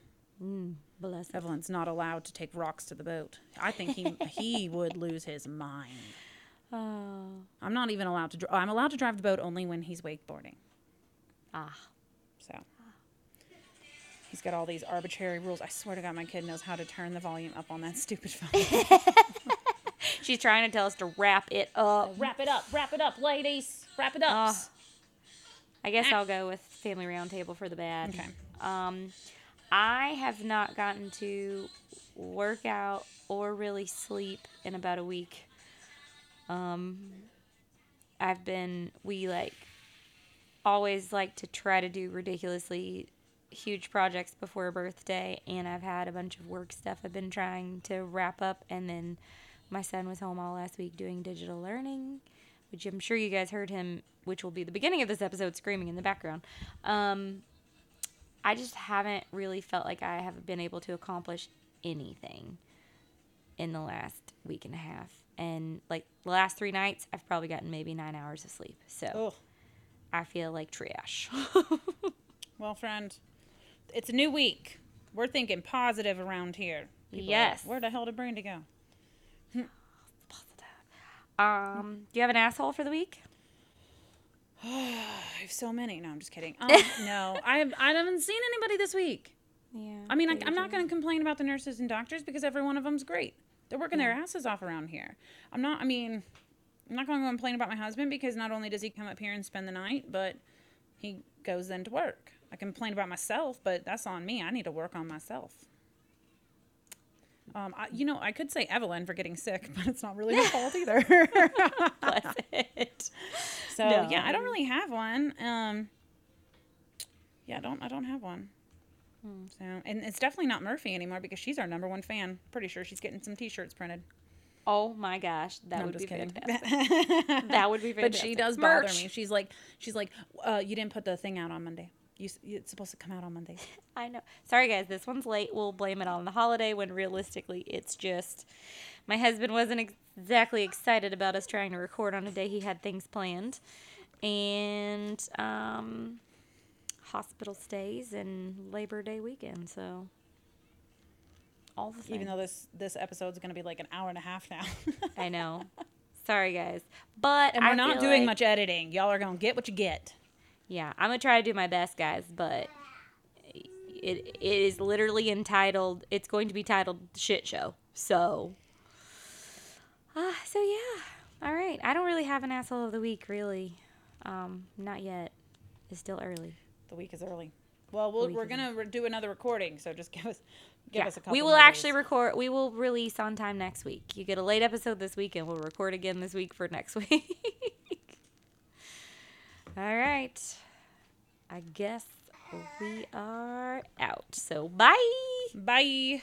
S1: Bless him.
S2: Evelyn's not allowed to take rocks to the boat. I think he he would lose his mind.
S1: Oh.
S2: I'm not even allowed to. Dr- I'm allowed to drive the boat only when he's wakeboarding.
S1: Ah.
S2: So he's got all these arbitrary rules. I swear to God, my kid knows how to turn the volume up on that stupid phone.
S1: She's trying to tell us to wrap it up.
S2: wrap it up, wrap it up, ladies, wrap it up.
S1: Uh, I guess I'll go with Family Roundtable for the bad.
S2: Okay.
S1: Um, I have not gotten to work out or really sleep in about a week. Um, I've been, we like always like to try to do ridiculously huge projects before a birthday, and I've had a bunch of work stuff I've been trying to wrap up, and then my son was home all last week doing digital learning, which I'm sure you guys heard him, which will be the beginning of this episode, screaming in the background. Um, I just haven't really felt like I have been able to accomplish anything in the last week and a half. And like the last three nights, I've probably gotten maybe nine hours of sleep. So
S2: Ugh.
S1: I feel like trash.
S2: Well, friend, it's a new week. We're thinking positive around here. People are like,
S1: Yes.
S2: Where the hell did Brandy go?
S1: um, do you have an asshole for the week?
S2: I have so many. No, I'm just kidding. Um, no, I have, I haven't seen anybody this week.
S1: Yeah.
S2: I mean, I, I'm not going to complain about the nurses and doctors because every one of them's great. They're working their asses off around here. I'm not. I mean, I'm not going to complain about my husband because not only does he come up here and spend the night, but he goes then to work. I complain about myself, but that's on me. I need to work on myself. Um, I, you know, I could say Evelyn for getting sick, but it's not really her fault either.
S1: Bless it.
S2: so
S1: No.
S2: yeah, I don't really have one. Um, yeah, I don't. I don't have one.
S1: Hmm.
S2: So, and it's definitely not Murphy anymore because she's our number one fan. Pretty sure she's getting some T-shirts printed.
S1: Oh my gosh, that
S2: No,
S1: would be
S2: kidding.
S1: fantastic. that would be fantastic.
S2: But she does bother me. She's like, she's like, uh, you didn't put the thing out on Monday. You, it's supposed to come out on Monday.
S1: I know. Sorry, guys. This one's late. We'll blame it on the holiday when realistically it's just my husband wasn't exactly excited about us trying to record on a day he had things planned, and um, hospital stays and Labor Day weekend. So all the things.
S2: Even though this this episode's gonna be like an hour and a half now,
S1: I know. Sorry, guys. But
S2: and we're
S1: I
S2: not doing
S1: like-
S2: much editing. Y'all are gonna get what you get.
S1: Yeah, I'm gonna try to do my best, guys, but it it is literally entitled. It's going to be titled "Shit Show." So, uh, so yeah. All right. I don't really have an asshole of the week, really. Um, not yet. It's still early.
S2: The week is early. Well, we'll we're gonna re- do another recording, so just give us give
S1: yeah,
S2: us a couple.
S1: we will actually
S2: days.
S1: record. We will release on time next week. You get a late episode this week, and we'll record again this week for next week. All right. I guess we are out. So bye.
S2: Bye.